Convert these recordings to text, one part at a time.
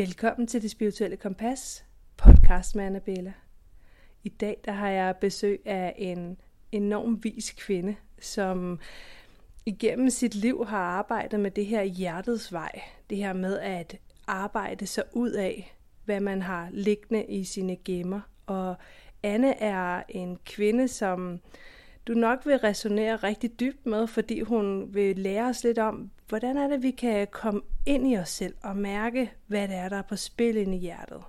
Velkommen til Det Spirituelle Kompas, podcast med Annabella. I dag der har jeg besøg af en enorm vis kvinde, som igennem sit liv har arbejdet med det her hjertets vej. Det her med at arbejde sig ud af, hvad man har liggende i sine gemmer. Og Anne er en kvinde, som du nok vil resonere rigtig dybt med, fordi hun vil lære os lidt om, hvordan er det, vi kan komme ind i os selv og mærke, hvad det er, der er på spil inde i hjertet.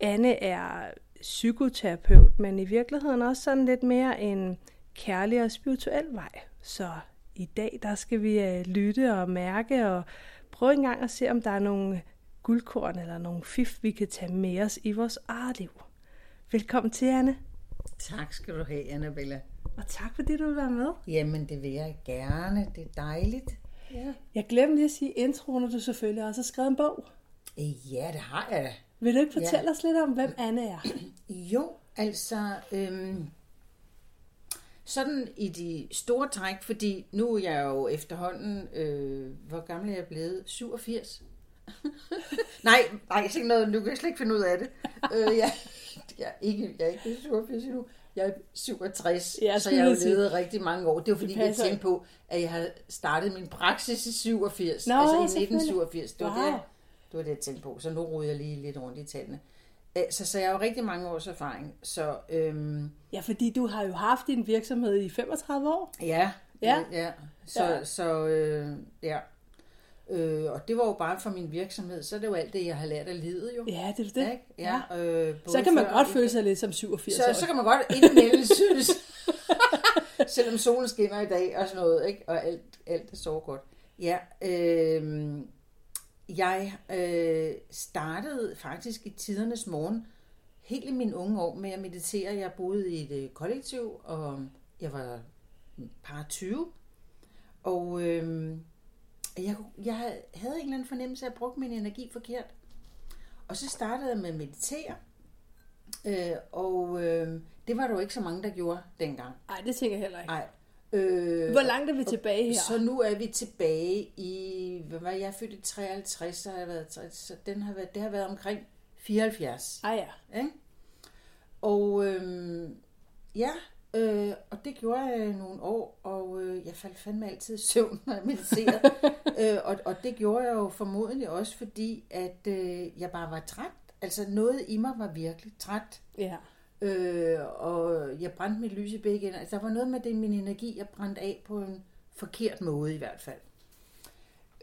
Anne er psykoterapeut, men i virkeligheden også sådan lidt mere en kærlig og spirituel vej. Så i dag, der skal vi øh, lytte og mærke og prøve en gang at se, om der er nogle guldkorn eller nogle fif, vi kan tage med os i vores eget liv. Velkommen til, Anne. Tak skal du have, Annabella. Og tak fordi du vil være med. Jamen, det vil jeg gerne. Det er dejligt. Ja. Jeg glemte lige at sige introen, og du selvfølgelig også har skrevet en bog. Øh, Ja, det har jeg da. Vil du ikke fortælle Ja. os lidt om, hvem Anne er? Jo, altså... Øhm, sådan i de store træk, fordi nu er jeg jo efterhånden... Øh, hvor gammel er jeg blevet? 87? nej, nej, ikke noget, nu kan jeg slet ikke finde ud af det. øh, jeg, jeg, er ikke, jeg er ikke 87 endnu. Jeg er 67, Ja, så jeg har jeg jo levet rigtig mange år. Det var fordi, jeg passer tænkte på, at jeg havde startet min praksis i 87. Nå, altså i selvfølgelig. 1987. Det var, Wow. det, det var det, jeg tænkte på. Så nu roder jeg lige lidt rundt i tallene. Så, så jeg har jo rigtig mange års erfaring. Så øhm, Ja, fordi du har jo haft din virksomhed i 35 år. ja, Ja. ja. Så, Ja. ja. så øh, ja. Øh, og det var jo bare for min virksomhed, så er det jo alt det, jeg har lært af livet jo. Ja, det er det. Ikke? Ja, øh, Så kan man godt føle sig lidt som 87 så, år. så kan man godt indimellem synes, selvom solen skinner i dag og sådan noget, ikke? og alt, alt er så godt. Ja, øh, jeg øh, startede faktisk i tidernes morgen, helt i mine unge år, med at meditere. Jeg boede i et øh, kollektiv, og jeg var par 20, og øh, jeg, jeg havde en eller anden fornemmelse af, at jeg brugte min energi forkert. Og så startede jeg med at meditere, øh, og øh, det var der jo ikke så mange, der gjorde dengang. Nej, det tænker jeg heller ikke. Nej. Øh, Hvor langt er vi tilbage her? Så nu er vi tilbage i, hvad var jeg, jeg født i 53, så har jeg været, 60, så den har været, det har været omkring 74. Ah ja. Ikke? Og øh, ja, øh, og det gjorde jeg nogle år, og øh, jeg faldt fandme altid i søvn, når jeg mediterede. øh, og, og det gjorde jeg jo formodentlig også, fordi at øh, jeg bare var træt. Altså noget i mig var virkelig træt. Ja. Øh, og jeg brændte mit lys i begge ender. Altså, der var noget med det, min energi, jeg brændte af på en forkert måde i hvert fald.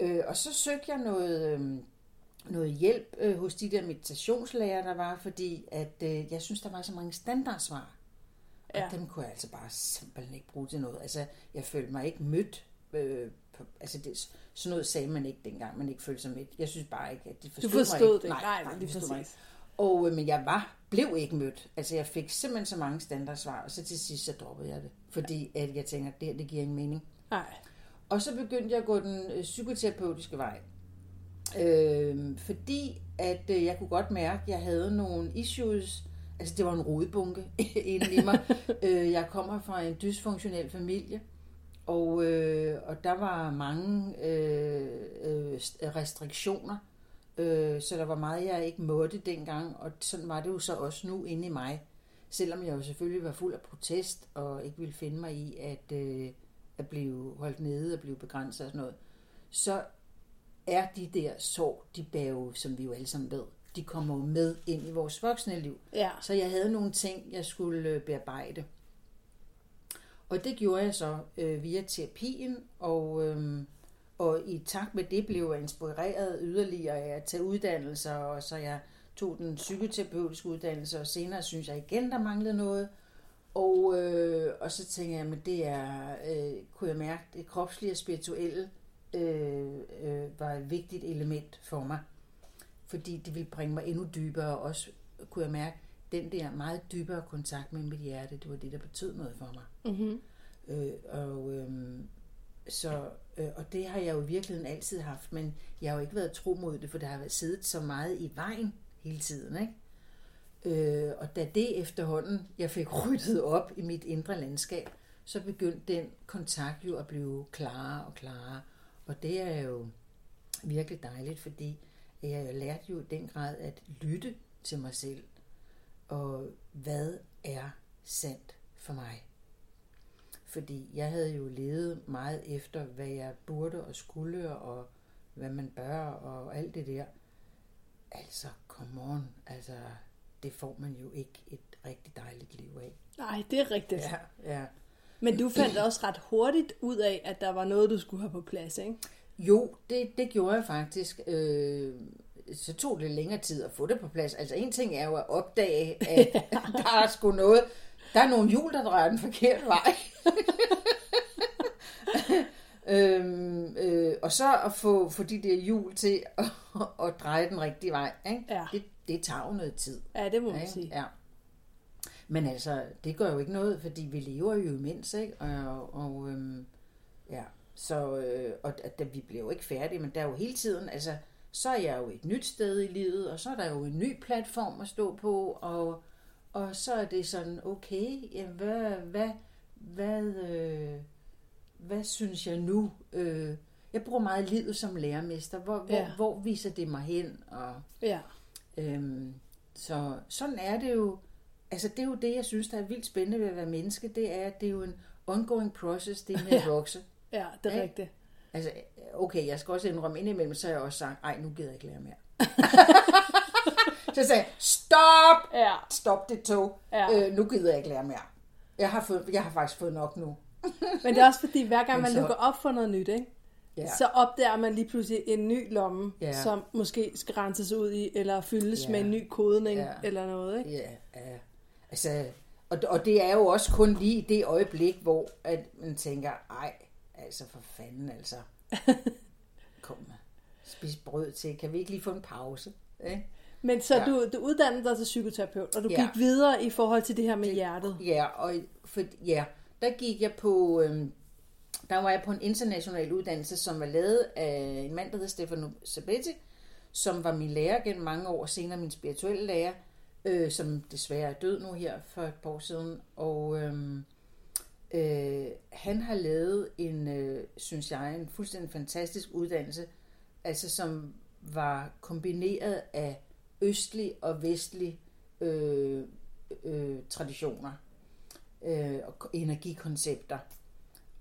Øh, og så søgte jeg noget, øh, noget hjælp øh, hos de der meditationslærer, der var, fordi at øh, jeg synes, der var så mange standardsvar. Og Ja. ja. dem kunne jeg altså bare simpelthen ikke bruge til noget. Altså, jeg følte mig ikke mødt. Øh, på, altså, det, sådan noget sagde man ikke dengang, man ikke følte sig mødt. Jeg synes bare ikke, at de Du forstod, mig forstod ikke. det. Nej, nej, de lige forstod mig ikke. Og, øh, men jeg var, blev ikke mødt. Altså, jeg fik simpelthen så mange standardsvar, og så til sidst, så droppede jeg det. Fordi at jeg tænker, det her, det giver ingen mening. Nej. Og så begyndte jeg at gå den øh, psykoterapeutiske vej. Øh, fordi at øh, jeg kunne godt mærke, at jeg havde nogle issues. Altså det var en rodebunke inden i mig. øh, jeg kommer fra en dysfunktionel familie. Og, øh, og der var mange øh, øh, restriktioner. Øh, så der var meget, jeg ikke måtte dengang. Og sådan var det jo så også nu inde i mig. Selvom jeg jo selvfølgelig var fuld af protest og ikke ville finde mig i at, øh, at blive holdt nede og blive begrænset og sådan noget. Så er de der sår, de bærer som vi jo alle sammen ved, de kommer jo med ind i vores voksne liv. Ja. Så jeg havde nogle ting, jeg skulle øh, bearbejde. Og det gjorde jeg så øh, via terapien, og, øh, og i takt med det blev jeg inspireret yderligere af at tage uddannelser, og så jeg tog den psykoterapeutiske uddannelse, og senere synes jeg igen, der manglede noget. Og, øh, og så tænkte jeg, at det er, øh, kunne jeg mærke, det kropslige og spirituelle øh, øh, var et vigtigt element for mig. Fordi det ville bringe mig endnu dybere, og også kunne jeg mærke, den der meget dybere kontakt med mit hjerte, det var det, der betød noget for mig. Mm-hmm. Øh, og, øh, så, øh, og det har jeg jo i virkeligheden altid haft, men jeg har jo ikke været tro mod det, for der har været siddet så meget i vejen hele tiden. Ikke? Øh, og da det efterhånden, jeg fik ryddet op i mit indre landskab, så begyndte den kontakt jo at blive klarere og klarere. Og det er jo virkelig dejligt, fordi jeg lærte jo i den grad at lytte til mig selv. Og hvad er sandt for mig? Fordi jeg havde jo levet meget efter, hvad jeg burde og skulle, og hvad man bør, og alt det der. Altså, come on. Altså, det får man jo ikke et rigtig dejligt liv af. Nej, det er rigtigt. Ja, ja. Men du fandt også ret hurtigt ud af, at der var noget, du skulle have på plads, ikke? Jo, det, det gjorde jeg faktisk. Øh, så tog det længere tid at få det på plads. Altså en ting er jo at opdage, at der er sgu noget, der er nogle hjul, der drejer den forkerte vej. øhm, øh, og så at få, få de der hjul til at, at dreje den rigtige vej. Ikke? Ja. Det, det tager jo noget tid. Ja, det må man Ikke? sige. Ja. Men altså, det gør jo ikke noget, fordi vi lever jo imens, ikke? Og, og øhm, ja, så, øh, og at vi bliver jo ikke færdige, men der er jo hele tiden, altså, så er jeg jo et nyt sted i livet, og så er der jo en ny platform at stå på, og, og så er det sådan, okay, jamen, hvad, hvad, hvad, øh, hvad synes jeg nu? Øh, jeg bruger meget livet som lærermester. Hvor, hvor, Ja. hvor viser det mig hen? Og, Ja. Øhm, så sådan er det jo. Altså det er jo det, jeg synes, der er vildt spændende ved at være menneske. Det er, at det er jo en ongoing process, det med at vokse. Ja, det er Ikke? rigtigt. Altså, okay, jeg skal også indrømme indimellem, så har jeg også sagt, ej, nu gider jeg ikke lære mere. så jeg sagde, stop! Ja. Stop det tog. Ja. Øh, nu gider jeg ikke lære mere. Jeg har, fået, jeg har faktisk fået nok nu. Men det er også fordi, hver gang man så- lukker op for noget nyt, ikke? Ja. så opdager man lige pludselig en ny lomme, Ja. som måske skal renses ud i, eller fyldes Ja. med en ny kodning, Ja. eller noget. Ikke? Ja, ja. Altså, og, og det er jo også kun lige i det øjeblik, hvor at man tænker, ej, altså for fanden altså. Kom med. Spis brød til. Kan vi ikke lige få en pause? Ikke? Men så Ja. du, du uddannede dig til psykoterapeut, og du Ja. gik videre i forhold til det her med hjertet. Ja, og for, ja, der gik jeg på, øhm, der var jeg på en international uddannelse, som var lavet af en mand, der hedder Stefano Sabetti, som var min lærer gennem mange år, senere min spirituelle lærer, øh, som desværre er død nu her for et par år siden. Og øhm, øh, han har lavet en, øh, synes jeg, en fuldstændig fantastisk uddannelse, altså som var kombineret af østlig og vestlig øh, øh, traditioner øh, og energikoncepter.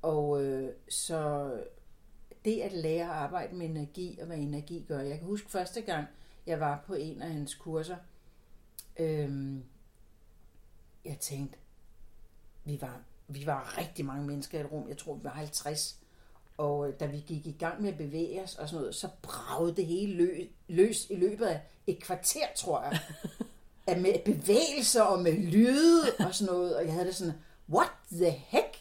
Og øh, så det at lære at arbejde med energi og hvad energi gør. Jeg kan huske første gang, jeg var på en af hans kurser, øh, jeg tænkte, vi var, vi var rigtig mange mennesker i et rum. Jeg tror, vi var 50. Og øh, da vi gik i gang med at bevæge os og sådan noget, så bragede det hele løs, løs i løbet af et kvarter, tror jeg. Af med bevægelser og med lyde og sådan noget. Og jeg havde det sådan, what the heck?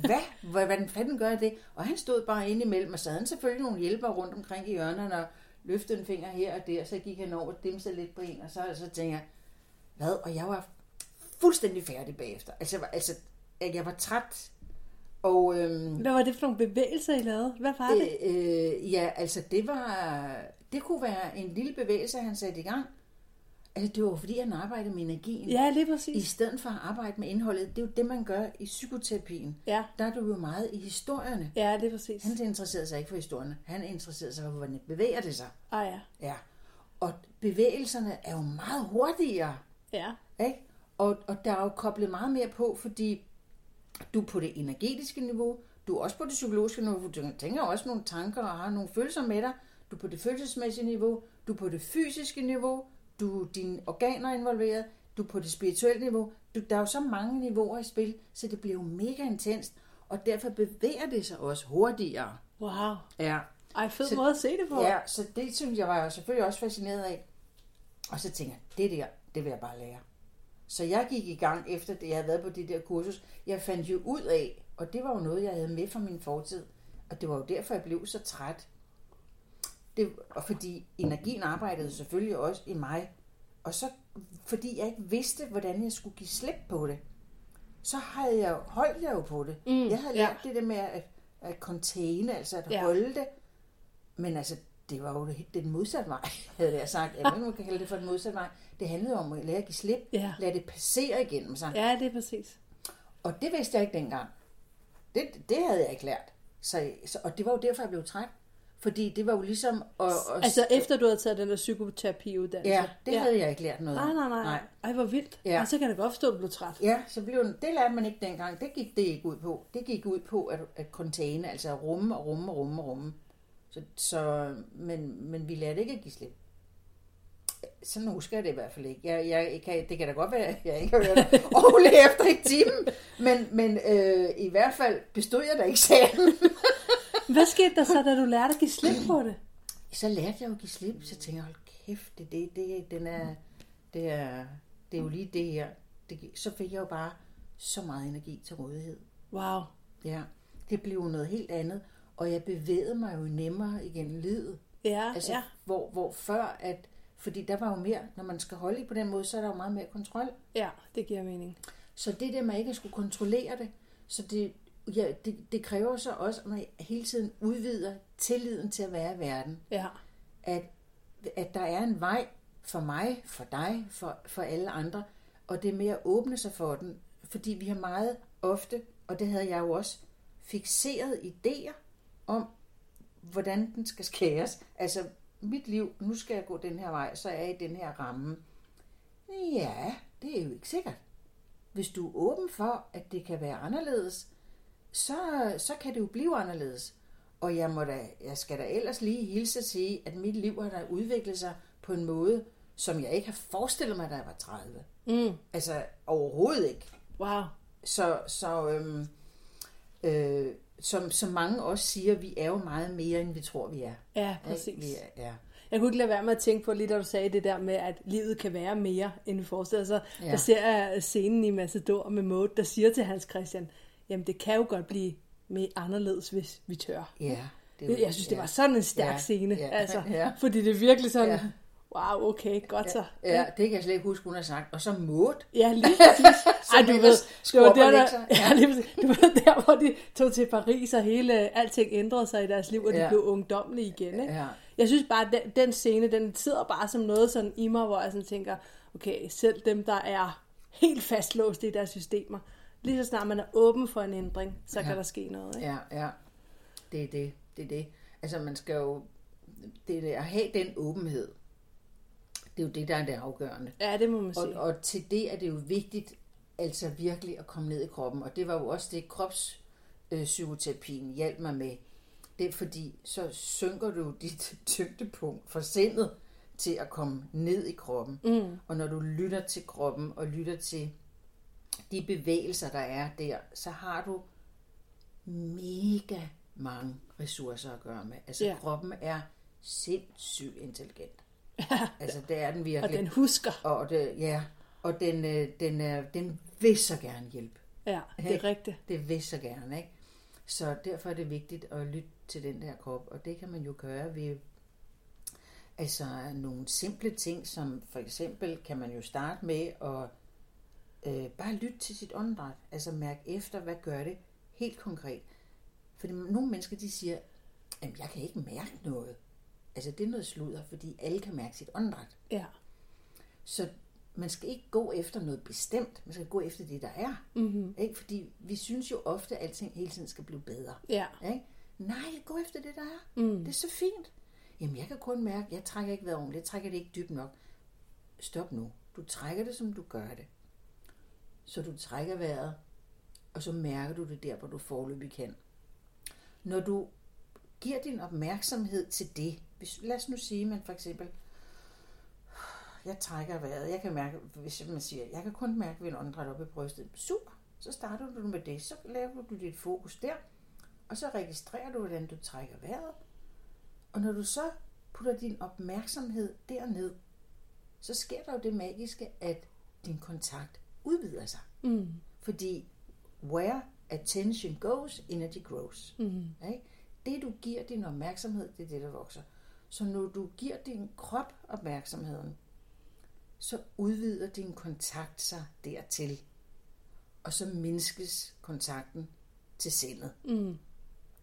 Hvad? hvad? Hvordan fanden gør jeg det? Og han stod bare inde imellem, og så havde han selvfølgelig nogle hjælpere rundt omkring i hjørnerne, og løftede en finger her og der, så gik han over og dimsede lidt på en, og så, så tænkte jeg, hvad? Og jeg var fuldstændig færdig bagefter. Altså, jeg altså, jeg var træt, og øhm, Hvad var det for nogle bevægelser, I lavede? Hvad var det? Øh, øh, ja, altså det var, det kunne være en lille bevægelse, han satte i gang. Altså det var fordi, han arbejdede med energien. Ja, lige I præcis. stedet for at arbejde med indholdet. Det er jo det, man gør i psykoterapien. Ja, Der er du jo meget i historierne. ja lige præcis. Han interesserede sig ikke for historierne. Han interesserede sig for, hvordan bevæger det sig. Ah ja. Ja. Og bevægelserne er jo meget hurtigere. Ja, Ikke? Og, og der er jo koblet meget mere på, fordi du er på det energetiske niveau, du er også på det psykologiske niveau, du tænker også nogle tanker og har nogle følelser med dig. du er på det følelsesmæssige niveau, du er på det fysiske niveau, du dine organer er involveret, du er på det spirituelle niveau. Du, der er jo så mange niveauer i spil, så det bliver jo mega intenst, og derfor bevæger det sig også hurtigere. Wow. Ja. Ej, fed Så- måde at se det på. Ja, så det synes jeg var jeg selvfølgelig også fascineret af. Og så tænker jeg, det der, det vil jeg bare lære. Så jeg gik i gang efter det, jeg havde været på det der kursus. Jeg fandt jo ud af, og det var jo noget, jeg havde med fra min fortid, og det var jo derfor, jeg blev så træt. Det, og fordi energien arbejdede selvfølgelig også i mig. Og så, fordi jeg ikke vidste, hvordan jeg skulle give slip på det, så havde jeg, holdt jeg jo på det. Mm, jeg havde ja. lært det der med at, at containe, altså at Ja. holde det. Men altså, det var jo det, den modsatte vej, havde jeg sagt. Jeg ved man kan kalde det for den modsatte vej. Det handlede om at lære at give slip. Ja. Lade det passere igennem sig. Ja, det er præcis. Og det vidste jeg ikke dengang. Det, det havde jeg ikke lært. Så, så, og det var jo derfor, jeg blev træt. Fordi det var jo ligesom... At, at, Altså efter du havde taget den der psykoterapiuddannelse. Ja, det ja. havde jeg ikke lært noget Nej, nej, nej. nej. Ej, hvor vildt. Ja. Og så kan da godt forstå, at du blev træt. Ja, så blev den, det lærte man ikke dengang. Det gik det ikke ud på. Det gik ud på at, at containe, altså at rumme og rumme og rumme og rumme. Så, så, men, men vi lærte ikke at give slip. Sådan husker jeg det i hvert fald ikke. Jeg, jeg, kan, det kan da godt være, at jeg ikke har hørt ordentligt efter i timen, men, men øh, i hvert fald bestod jeg da eksamen. Hvad skete der så, da du lærte at give slip på det? Så lærte jeg jo at give slip, så tænkte jeg, hold kæft, det, det, det, den er, det, er, det er jo lige det her. Det, så fik jeg jo bare så meget energi til rådighed. Wow. Ja, det blev jo noget helt andet, og jeg bevægede mig jo nemmere igennem livet. Ja, Altså, ja. hvor, hvor før, at, fordi der var jo mere, når man skal holde i på den måde, så er der jo meget mere kontrol. Ja, det giver mening. Så det der med ikke at skulle kontrollere det, så det, ja, det, det kræver så også, at man hele tiden udvider tilliden til at være i verden. Ja. At, at der er en vej for mig, for dig, for, for alle andre, og det er med at åbne sig for den, fordi vi har meget ofte, og det havde jeg jo også, fixeret idéer om, hvordan den skal skæres. Altså, mit liv, nu skal jeg gå den her vej, så er jeg i den her ramme. Ja, det er jo ikke sikkert. Hvis du er åben for, at det kan være anderledes, så, så kan det jo blive anderledes. Og jeg, må da, jeg skal da ellers lige hilse at sige, at mit liv har da udviklet sig på en måde, som jeg ikke har forestillet mig, da jeg var 30. Mm. Altså overhovedet ikke. Wow. Så, så øhm, øh, som, som mange også siger, vi er jo meget mere, end vi tror, vi er. Ja, præcis. Vi er, ja. Jeg kunne ikke lade være med at tænke på, lige da du sagde det der med, at livet kan være mere, end vi forestiller sig. Ja. Der ser jeg scenen i Massador med Maud, der siger til Hans Christian, jamen det kan jo godt blive mere anderledes, hvis vi tør. ja det jo- jeg synes, det var sådan en stærk Ja, scene. ja, altså, ja. Fordi det er virkelig sådan, Ja. Wow, okay, godt så. Ja, det kan jeg slet ikke huske, hun har sagt. Og så Maud. Ja, lige præcis. Ej, du ved, det var der, der, ja, lige præcis. det var der, hvor de tog til Paris, og hele, alting ændrede sig i deres liv, og de Ja. blev ungdommelige igen. Ikke? Ja. Jeg synes bare, at den, den scene, den sidder bare som noget sådan i mig, hvor jeg sådan tænker, okay, selv dem, der er helt fastlåste i deres systemer, lige så snart man er åben for en ændring, så ja. kan der ske noget. Ikke? Ja, ja. Det er det. Det er det. Altså, man skal jo... Det er at have den åbenhed. Det er jo det, der er det afgørende. Ja, det må man Og, sige. og til det er det jo vigtigt, altså virkelig at komme ned i kroppen. Og det var jo også det, kropspsykoterapien hjalp mig med. Det er fordi, så synker du dit tyngdepunkt fra sindet til at komme ned i kroppen. Mm. Og når du lytter til kroppen og lytter til de bevægelser, der er der, så har du mega mange ressourcer at gøre med. Altså Ja. kroppen er sindssygt intelligent. Altså det er den virkelig. Og den husker. Og det, ja, og den, øh, den, er, den vil så gerne hjælpe. Ja, det er Ikke? rigtigt. Det vil så gerne, ikke? Så derfor er det vigtigt at lytte til den der krop, og det kan man jo gøre ved altså nogle simple ting, som for eksempel kan man jo starte med at øh, bare lytte til sit åndedræt, altså mærke efter, hvad gør det helt konkret. Fordi nogle mennesker, de siger, at jeg kan ikke mærke noget. Altså det er noget sludder, fordi alle kan mærke sit åndedræt. Ja. Så man skal ikke gå efter noget bestemt, man skal gå efter det, der er. Mm-hmm. Ikke? Fordi vi synes jo ofte, at alting hele tiden skal blive bedre. Ja. Ikke? Nej, gå efter det, der er. Mm. Det er så fint. Jamen, jeg kan kun mærke, at jeg trækker ikke vejret ordentligt. Jeg trækker det ikke dybt nok. Stop nu. Du trækker det, som du gør det. Så du trækker vejret, og så mærker du det der, hvor du forløbig kan. Når du giver din opmærksomhed til det, hvis, lad os nu sige, man for eksempel, jeg trækker vejret, jeg kan mærke, hvis man siger, jeg kan kun mærke, at vi åndedræt op i brystet. Super, så starter du med det, så laver du dit fokus der, og så registrerer du, hvordan du trækker vejret. Og når du så putter din opmærksomhed derned, så sker der jo det magiske, at din kontakt udvider sig. Mm. Fordi where attention goes, energy grows. Mm. Ikke? Det du giver din opmærksomhed, det er det, der vokser. Så når du giver din krop opmærksomheden, så udvider din kontakt sig dertil. Og så mindskes kontakten til sindet. Mm.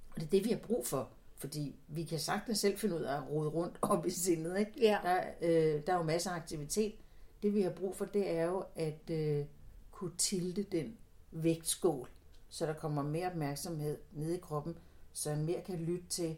Og det er det, vi har brug for. Fordi vi kan sagtens selv finde ud af at rode rundt op i sindet. Ikke? Ja. Der, øh, der er jo masser af aktivitet. Det vi har brug for, det er jo at øh, kunne tilte den vægtskål, så der kommer mere opmærksomhed ned i kroppen, så jeg mere kan lytte til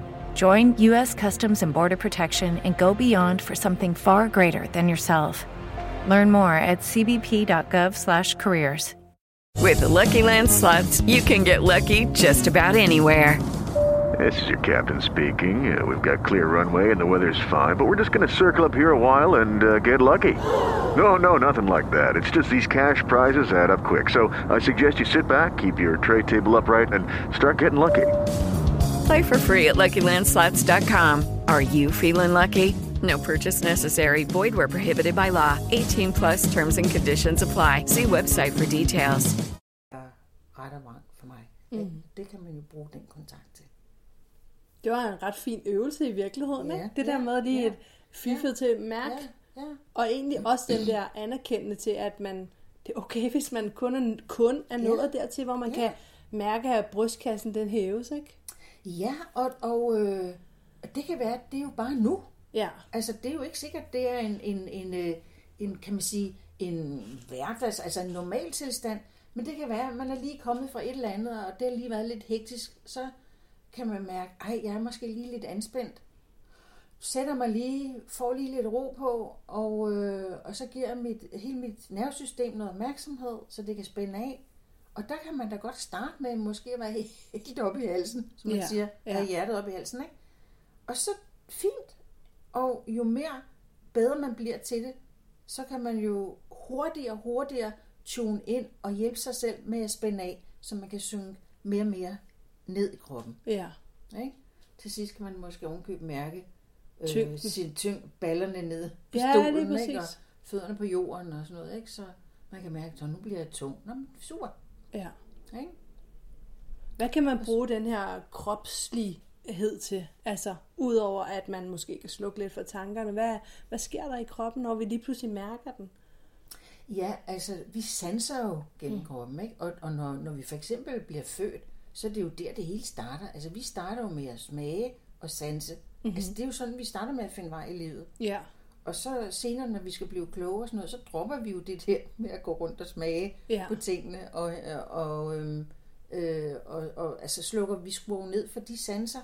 Join U.S. Customs and Border Protection and go beyond for something far greater than yourself. Learn more at cbp.gov/careers. With the Lucky Land slots, you can get lucky just about anywhere. This is your captain speaking. Uh, we've got clear runway and the weather's fine, but we're just going to circle up here a while and uh, get lucky. No, no, nothing like that. It's just these cash prizes add up quick. So I suggest you sit back, keep your tray table upright, and start getting lucky. Play for free at LuckyLandSlots.com. Are you feeling lucky? No purchase necessary. Void where prohibited by law. 18 plus terms and conditions apply. See website for details. ret og vrang for mig. Mm. Det kan man jo bruge den kontakt til. Det var en ret fin øvelse i virkeligheden, Ja, ikke? Det der ja, med lige ja, et fiffet ja, til at mærke, Ja, ja. og egentlig også den der anerkendende til, at man, det er okay, hvis man kun er, kun er nået dertil, hvor man Ja. kan mærke, at brystkassen den hæves, ikke? Ja, og, og øh, det kan være, at det er jo bare nu. Ja, Altså, det er jo ikke sikkert, det er en, en, en, øh, en kan man sige, en hverdags, altså en normal tilstand, men det kan være, at man er lige kommet fra et eller andet, og det har lige været lidt hektisk, så kan man mærke, ej, jeg er måske lige lidt anspændt. Sætter mig lige, får lige lidt ro på, og, øh, og så giver mit, hele mit nervesystem noget opmærksomhed, så det kan spænde af. Og der kan man da godt starte med måske at være helt oppe i halsen, som man Ja, siger, ja. have hjertet oppe i halsen, ikke? Og så fint. Og jo mere bedre man bliver til det, så kan man jo hurtigere og hurtigere tune ind og hjælpe sig selv med at spænde af, så man kan synge mere og mere ned i kroppen. ja, Ikke? Til sidst kan man måske ovenkøbe mærke øh, Tyngden. sin tyng, ballerne ned på Ja, stolen, ikke? og fødderne på jorden og sådan noget. Ikke? Så man kan mærke, at nu bliver jeg tung. Nå, men super. Ja. Ikke? Hvad kan man bruge den her kropslighed til? Altså, udover at man måske kan slukke lidt for tankerne. Hvad, hvad sker der i kroppen, når vi lige pludselig mærker den? Ja, altså, vi sanser jo gennem mm. kroppen, ikke? Og, og når, når vi for eksempel bliver født, så er det jo der, det hele starter. Altså, vi starter jo med at smage og sanse. Mm-hmm. Altså, det er jo sådan, vi starter med at finde vej i livet. Ja, Og så senere, når vi skal blive klogere og sådan noget, så dropper vi jo det der med at gå rundt og smage Ja. på tingene, og, og, øhm, øh, og, og altså slukker vi skruer ned for de sanser.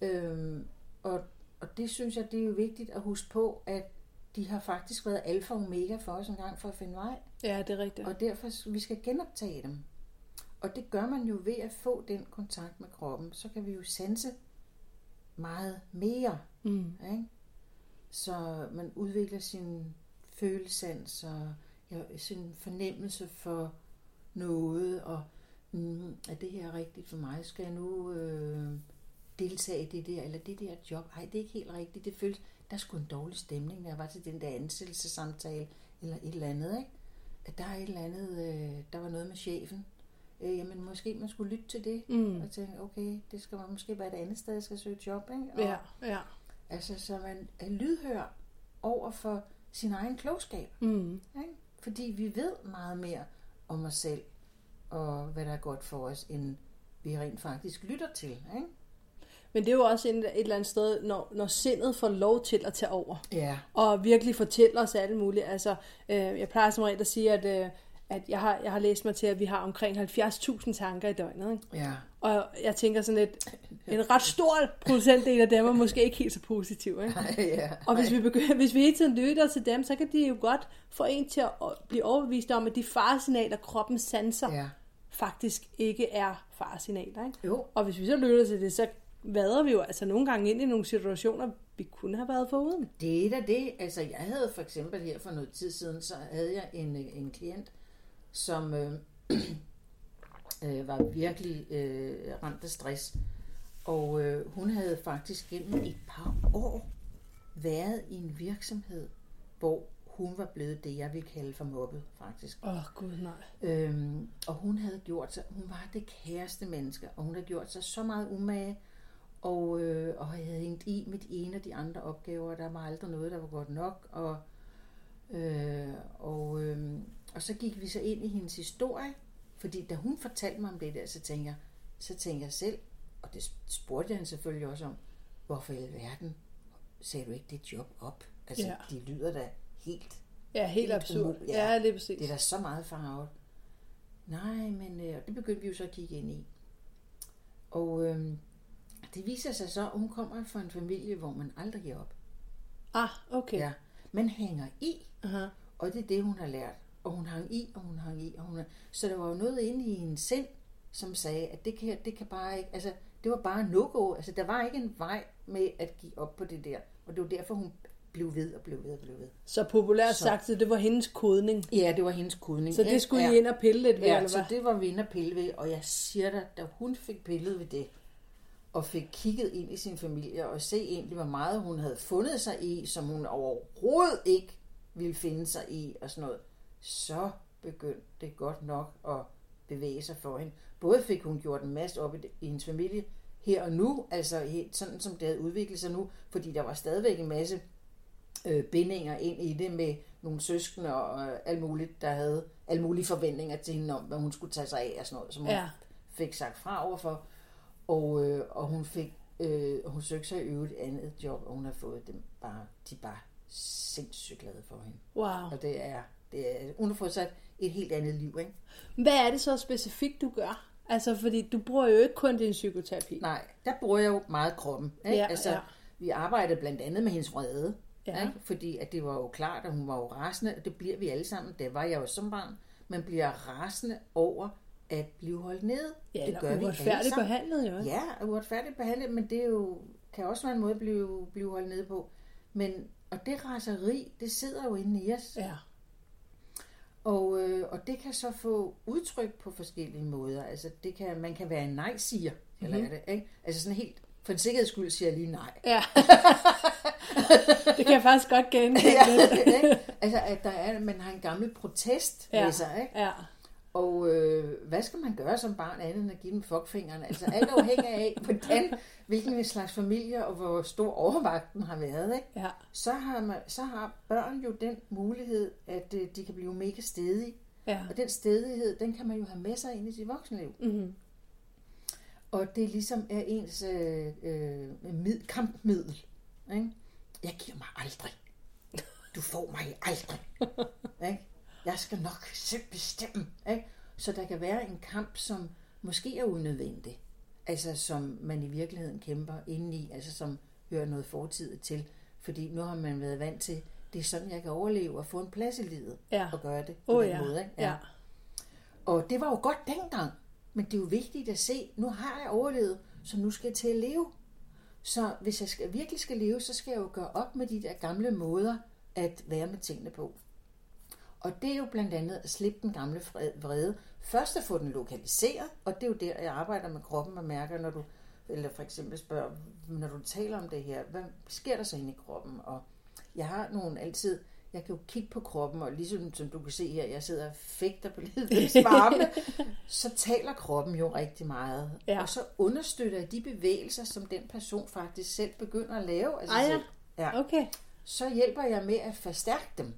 Øhm, og, og det synes jeg, det er jo vigtigt at huske på, at de har faktisk været alfa og omega for os en gang for at finde vej. ja, det er rigtigt. Og derfor vi skal genoptage dem. Og det gør man jo ved at få den kontakt med kroppen. Så kan vi jo sanse meget mere. Mm. Ikke? Så man udvikler sin følesans og ja, sin fornemmelse for noget, og mm, er det her rigtigt for mig? Skal jeg nu øh, deltage i det der, eller det der job? Ej, det er ikke helt rigtigt. Det føles, der er sgu en dårlig stemning, når jeg var til den der ansættelsessamtale, eller et eller andet, ikke? At der er et eller andet, øh, der var noget med chefen. Øh, jamen, måske man skulle lytte til det, Mm. og tænke, okay, det skal måske være et andet sted, jeg skal søge job, ikke? Og, Ja, ja. Altså, så man er lydhør over for sin egen klogskab. Mm. Ikke? Fordi vi ved meget mere om os selv, og hvad der er godt for os, end vi rent faktisk lytter til. Ikke? Men det er jo også et, et eller andet sted, når, når sindet får lov til at tage over. Ja. Og virkelig fortælle os alt muligt. Altså, øh, jeg plejer som regel at sige, at, øh, at jeg, har, jeg har læst mig til, at vi har omkring 70.000 tanker i døgnet. Ikke? Ja. Og jeg tænker sådan et, en ret stor procentdel af dem er måske ikke helt så positive. Ikke? ja. Og hvis vi, begynder, hvis vi hele tiden lytter til dem, så kan de jo godt få en til at blive overbevist om, at de faresignaler, kroppen sanser, Ja. faktisk ikke er faresignaler. Ikke? Jo. Og hvis vi så lytter til det, så vader vi jo altså nogle gange ind i nogle situationer, vi kunne have været foruden. Det er da det. Altså, jeg havde for eksempel her for noget tid siden, så havde jeg en, en klient, som øh, øh, var virkelig øh, ramt af stress. Og øh, hun havde faktisk gennem et par år været i en virksomhed, hvor hun var blevet det, jeg vil kalde for mobbet, faktisk. Åh, oh, gud nej. Øhm, og hun havde gjort sig, hun var det kæreste menneske, og hun havde gjort sig så meget umage, og, øh, og havde hængt i med de ene og de andre opgaver, og der var aldrig noget, der var godt nok, og, øh, og, øh, og så gik vi så ind i hendes historie, fordi da hun fortalte mig om det der, så tænkte jeg, så tænkte jeg selv, og det spurgte jeg hende selvfølgelig også om, hvorfor i alverden sagde du ikke det job op? Altså, Ja. de lyder da helt Ja, helt absurd. umuligt. Ja, det er præcis. Det er da så meget farvet. Nej, men øh, det begyndte vi jo så at kigge ind i. Og øh, det viser sig så, at hun kommer fra en familie, hvor man aldrig giver op. Ah, okay. Ja. Man hænger i, Aha. og det er det, hun har lært. Og hun hang i, og hun hang i, og hun Så der var jo noget inde i hendes sind, som sagde, at det kan, det kan bare ikke, altså det var bare no-go. Altså der var ikke en vej med at give op på det der. Og det var derfor, hun blev ved og blev ved og blev ved. Så populært Så- sagt, det var hendes kodning. Ja, det var hendes kodning. Så det skulle ja. I ind og pille lidt ved, Ja, eller så hvad? det var vi inde og pille ved, og jeg siger dig, da hun fik pillet ved det, og fik kigget ind i sin familie, og se egentlig, hvor meget hun havde fundet sig i, som hun overhovedet ikke ville finde sig i, og sådan noget, så begyndte det godt nok at bevæge sig for hende. Både fik hun gjort en masse op i, det- i hendes familie, her og nu, altså helt sådan som det havde udviklet sig nu, fordi der var stadigvæk en masse øh, bindinger ind i det med nogle søskende og øh, alt muligt, der havde alle mulige forventninger til hende om, hvad hun skulle tage sig af og sådan noget, som hun Ja. fik sagt fra overfor. Og, øh, og hun fik, øh, hun søgte sig i øvrigt et andet job, og hun har fået dem bare, de er bare sindssygt glade for hende. Wow. Og det er, det er, hun har fået sig et helt andet liv, ikke? Hvad er det så specifikt, du gør? Altså, fordi du bruger jo ikke kun din psykoterapi. Nej, der bruger jeg jo meget kroppen. Ikke? Ja, altså, ja. Vi arbejdede blandt andet med hendes vrede. Ja. Ikke? Fordi at det var jo klart, at hun var jo rasende, og det bliver vi alle sammen. Det var jeg jo som barn. Man bliver rasende over at blive holdt nede. Ja, det gør vi alle sammen. behandlet jo? Ja, uretfærdigt behandlet, men det er jo, kan også være en måde at blive, blive holdt nede på. Men, og det raseri, det sidder jo inde i os. Ja. Og, øh, og det kan så få udtryk på forskellige måder. Altså, det kan, man kan være en nej-siger, eller Mhm. er det, ikke? Altså sådan helt, for en sikkerheds skyld siger jeg lige nej. Ja. det kan jeg faktisk godt genkende. ja, ikke? Altså, at der er, man har en gammel protest Ja. med sig, ikke? Ja. Og øh, hvad skal man gøre som barn andet end at give dem fuckfingeren? Altså alt afhængig af, hvordan, hvilken slags familie og hvor stor overvagten har været. Ikke? Ja. Så, har man, så har børn jo den mulighed, at øh, de kan blive mega stedige. Ja. Og den stedighed, den kan man jo have med sig ind i sit voksenliv. Mm-hmm. Og det ligesom er ens øh, øh, mid, kampmiddel. Ikke? Jeg giver mig aldrig. Du får mig aldrig. ikke? Jeg skal nok selv bestemme. Ikke? Så der kan være en kamp, som måske er unødvendig. Altså som man i virkeligheden kæmper indeni, altså som hører noget fortid til. Fordi nu har man været vant til, det er sådan, jeg kan overleve og få en plads i livet. Ja. Og gøre det på Åh den ja. måde. Ikke? ja. Og det var jo godt dengang. Men det er jo vigtigt at se, nu har jeg overlevet, så nu skal jeg til at leve. Så hvis jeg skal, virkelig skal leve, så skal jeg jo gøre op med de der gamle måder at være med tingene på. Og det er jo blandt andet at slippe den gamle vrede. Først at få den lokaliseret, og det er jo der, jeg arbejder med kroppen og mærker, når du, eller for eksempel spørger, når du taler om det her, hvad sker der så inde i kroppen? Og jeg har nogle altid, jeg kan jo kigge på kroppen, og ligesom som du kan se her, jeg sidder og fægter på livets varme, så taler kroppen jo rigtig meget. Ja. Og så understøtter jeg de bevægelser, som den person faktisk selv begynder at lave sig Ah, ja. Ja. Okay. Så hjælper jeg med at forstærke dem.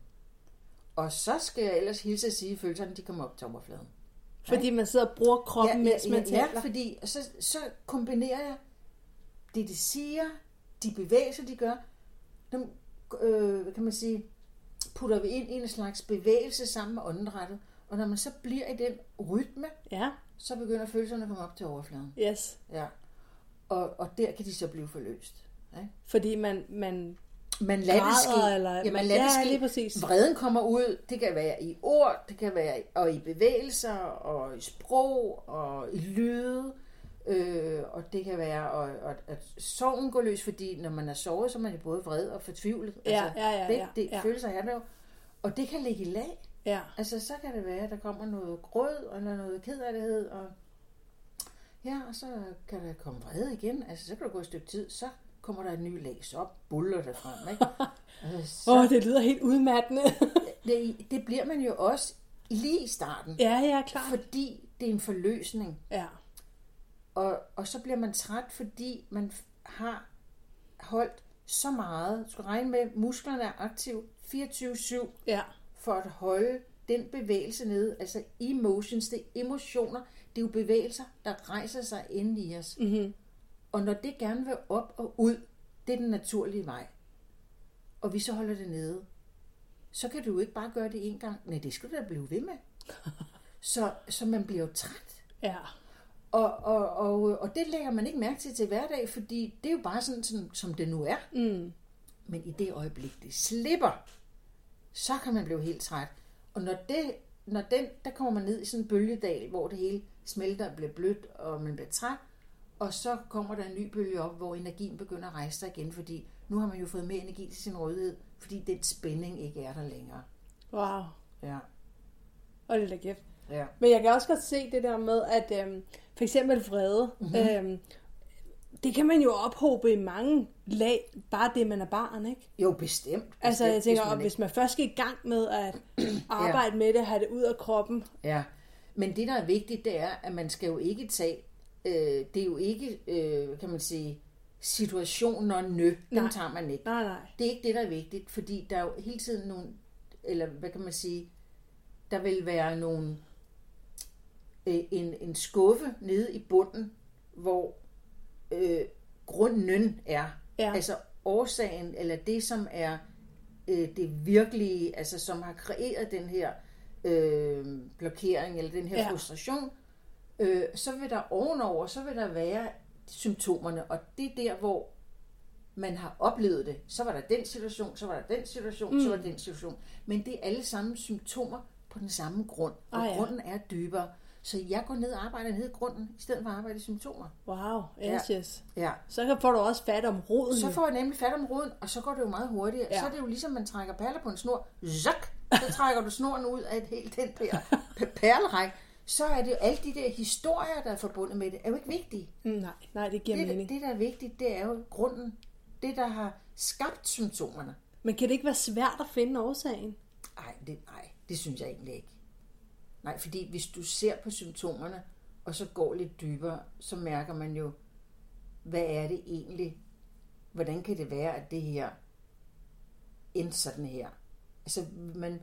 Og så skal jeg ellers hilse at sige, at følelserne de kommer op til overfladen. Fordi man sidder og bruger kroppen, ja, mens man ja, taler. ja, fordi så, så kombinerer jeg det, de siger, de bevægelser, de gør, dem, øh, hvad kan man sige, putter vi ind i en slags bevægelse sammen med åndedrættet. Og når man så bliver i den rytme, Ja, så begynder følelserne at komme op til overfladen. yes. Ja. Og, og der kan de så blive forløst. Ikke? Fordi man, man Man lader det ske. eller- ja, man lader det ja, ske. lige præcis. Vreden kommer ud. Det kan være i ord, det kan være og i bevægelser, og i sprog, og i lyde. Øh, og det kan være, og, og, at sorgen går løs, fordi når man er såret, så er man jo både vred og fortvivlet. Ja, ja, ja, det, ja, det ja. følelser er der jo. Og det kan ligge i lag. ja, Altså, så kan det være, at der kommer noget gråd, eller noget kedelighed, og ja, og så kan der komme vrede igen. Altså, så kan der gå et stykke tid, så kommer der en ny lag, så buller det frem, ikke? Altså, så, Åh, oh, det lyder helt udmattende. det, det bliver man jo også lige i starten, ja, ja, klart. fordi det er en forløsning. Ja, Og, og så bliver man træt, fordi man har holdt så meget. Du skal regne med, at musklerne er aktive 24-7 ja, for at holde den bevægelse nede. Altså emotions, det er emotioner. Det er jo bevægelser, der rejser sig inde i os. Mm-hmm. Og når det gerne vil op og ud, det er den naturlige vej. Og vi så holder det nede. Så kan du jo ikke bare gøre det en gang. Nej, det skal du da blive ved med. Så, så man bliver jo træt. ja, Og, og, og, og det lægger man ikke mærke til til hverdag, fordi det er jo bare sådan, som, som det nu er. Mm. Men i det øjeblik, det slipper, så kan man blive helt træt. Og når, det, når den, der kommer man ned i sådan en bølgedal, hvor det hele smelter og bliver blødt, og man bliver træt, og så kommer der en ny bølge op, hvor energien begynder at rejse sig igen, fordi nu har man jo fået mere energi til sin rådighed, fordi den spænding ikke er der længere. wow. Ja, Og det er da kæft. ja. Men jeg kan også godt se det der med, at øhm, for eksempel vrede, Mhm. mm-hmm. øhm, det kan man jo ophobe i mange lag, bare det, man er barn, ikke? Jo, bestemt. Altså, bestemt, jeg tænker, hvis man hvis man først skal i gang med at arbejde med det, have det ud af kroppen. Ja, men det, der er vigtigt, det er, at man skal jo ikke tage, øh, det er jo ikke, øh, kan man sige, situationerne, dem Nej. tager man ikke. Nej, nej. Det er ikke det, der er vigtigt, fordi der er jo hele tiden nogle, eller hvad kan man sige, der vil være nogle, øh, en, en skuffe nede i bunden, hvor øh, grunden er. Ja. Altså årsagen, eller det, som er øh, det virkelige, altså som har kreeret den her øh, blokering, eller den her Ja. frustration, øh, så vil der ovenover, så vil der være symptomerne, og det er der, hvor man har oplevet det. Så var der den situation, så var der den situation, mm. så var der den situation. Men det er alle sammen symptomer på den samme grund, og Ah, ja. grunden er dybere. Så jeg går ned og arbejder ned i grunden, i stedet for at arbejde i symptomer. Wow, yes, Ja. yes. Ja. Så får du også fat om roden. Så får jeg nemlig fat om roden, og så går det jo meget hurtigere. Ja. Så er det jo ligesom, man trækker perler på en snor. Zak! Så trækker du snoren ud af et helt den der p- perleræk. Så er det jo alle de der historier, der er forbundet med det, er jo ikke vigtige. Mm, nej, nej, det giver Det, mening. det, der er vigtigt, det er jo grunden. Det, der har skabt symptomerne. Men kan det ikke være svært at finde årsagen? Nej, det, nej, det synes jeg egentlig ikke. Nej, fordi hvis du ser på symptomerne, og så går lidt dybere, så mærker man jo, hvad er det egentlig? Hvordan kan det være, at det her endte sådan her? Altså, man,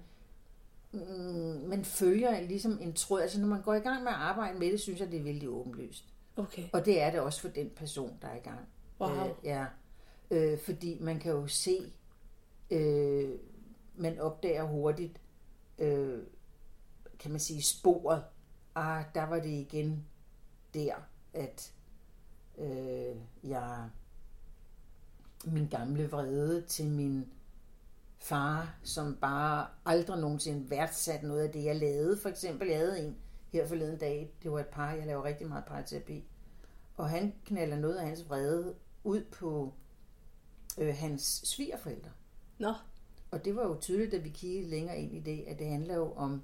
mm, man følger ligesom en tråd. Altså, når man går i gang med at arbejde med det, synes jeg, det er vældig åbenlyst. Okay. Og det er det også for den person, der er i gang. Wow. Øh, ja. Øh, fordi man kan jo se, øh, man opdager hurtigt, øh, kan man sige, sporet. Ah, der var det igen der, at øh, jeg min gamle vrede til min far, som bare aldrig nogensinde værdsat noget af det, jeg lavede. For eksempel, jeg havde en her forleden dag, det var et par, jeg laver rigtig meget parterapi, og han knalder noget af hans vrede ud på øh, hans svigerforældre. Nå, Og det var jo tydeligt, da vi kiggede længere ind i det, at det handler jo om,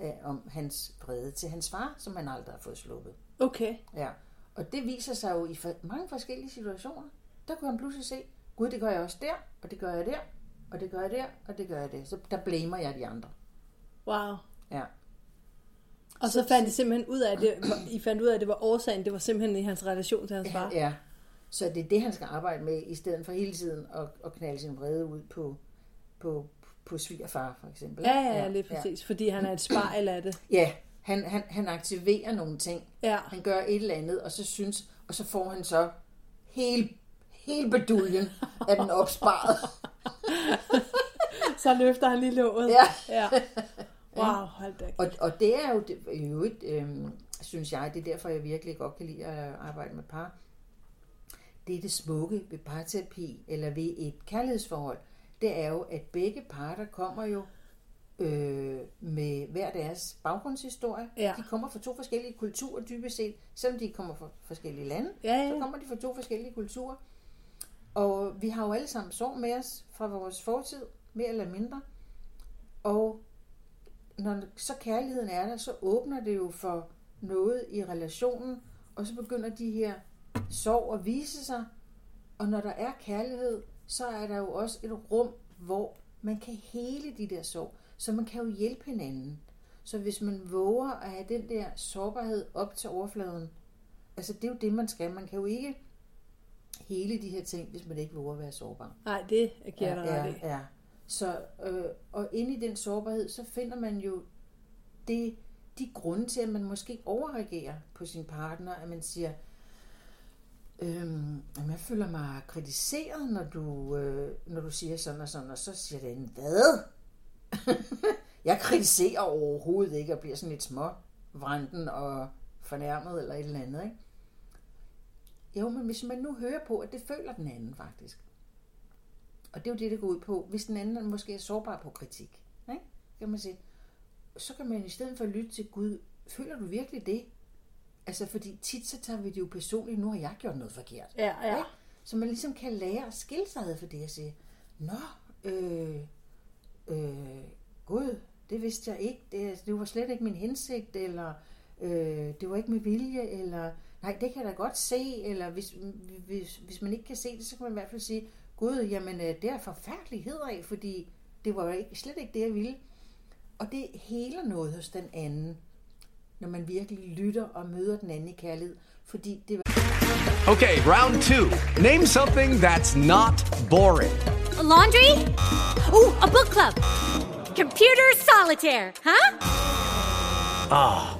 øh, om hans vrede til hans far, som han aldrig har fået sluppet. okay. Ja. Og det viser sig jo i for, mange forskellige situationer. Der kunne han pludselig se, gud, det gør jeg også der, og det gør jeg der, og det gør jeg der, og det gør jeg der. Så der blamer jeg de andre. Wow. Ja. Og så fandt I simpelthen ud af, at det, I fandt ud af, at det var årsagen, det var simpelthen i hans relation til hans far. Ja. Så det er det, han skal arbejde med, i stedet for hele tiden at, at knalde sin vrede ud på, på, på svigerfar, for eksempel. Ja, ja, ja, lige præcis. Fordi han er et spejl af det. Ja, han, han, han aktiverer nogle ting. Ja. Han gør et eller andet, og så synes, og så får han så hele, hele beduljen af den opsparet. Så løfter han lige låget. Ja. ja. Wow, hold da. Og, og det er jo det, i øvrigt, øhm, synes jeg, det er derfor, jeg virkelig godt kan lide at arbejde med par. Det er det smukke ved parterapi, eller ved et kærlighedsforhold. Det er jo, at begge parter kommer jo øh, med hver deres baggrundshistorie. Ja. De kommer fra to forskellige kulturer dybest set. Selvom de kommer fra forskellige lande, Ja, ja. så kommer de fra to forskellige kulturer. Og vi har jo alle sammen sorg med os fra vores fortid, mere eller mindre. Og når så kærligheden er der, så åbner det jo for noget i relationen, og så begynder de her sorg at vise sig. Og når der er kærlighed, så er der jo også et rum, hvor man kan hele de der sorg. Så man kan jo hjælpe hinanden. Så hvis man våger at have den der sårbarhed op til overfladen, altså det er jo det, man skal. Man kan jo ikke hele de her ting, hvis man ikke våger at være sårbar. Nej, det giver dig ret i. ja. Så, øh, og inde i den sårbarhed, så finder man jo det, de grunde til, at man måske overreagerer på sin partner, at man siger, øhm, jeg føler mig kritiseret, når du, øh, når du siger sådan og sådan, og så siger den, hvad? jeg kritiserer overhovedet ikke, og bliver sådan lidt små vranden og fornærmet eller et eller andet, ikke? Jo, men hvis man nu hører på, at det føler den anden faktisk, og det er jo det, det går ud på. Hvis den anden måske er sårbar på kritik, ikke? kan man sige, så kan man i stedet for at lytte til Gud, føler du virkelig det? Altså, fordi tit så tager vi det jo personligt, nu har jeg gjort noget forkert. Ja, ja. Ikke? Så man ligesom kan lære at skille sig ad for det at sige, Nå, øh, øh, Gud, det vidste jeg ikke, det, det var slet ikke min hensigt, eller øh, det var ikke med vilje, eller nej, det kan jeg da godt se, eller hvis, hvis, hvis man ikke kan se det, så kan man i hvert fald sige, Gud, jamen øh, det er forfærdelighed af, fordi det var jo ikke, slet ikke det, jeg ville. Og det heler noget hos den anden, når man virkelig lytter og møder den anden i kærlighed. Fordi det Okay, round two. Name something that's not boring. A laundry? Ooh, a book club. Computer solitaire, huh?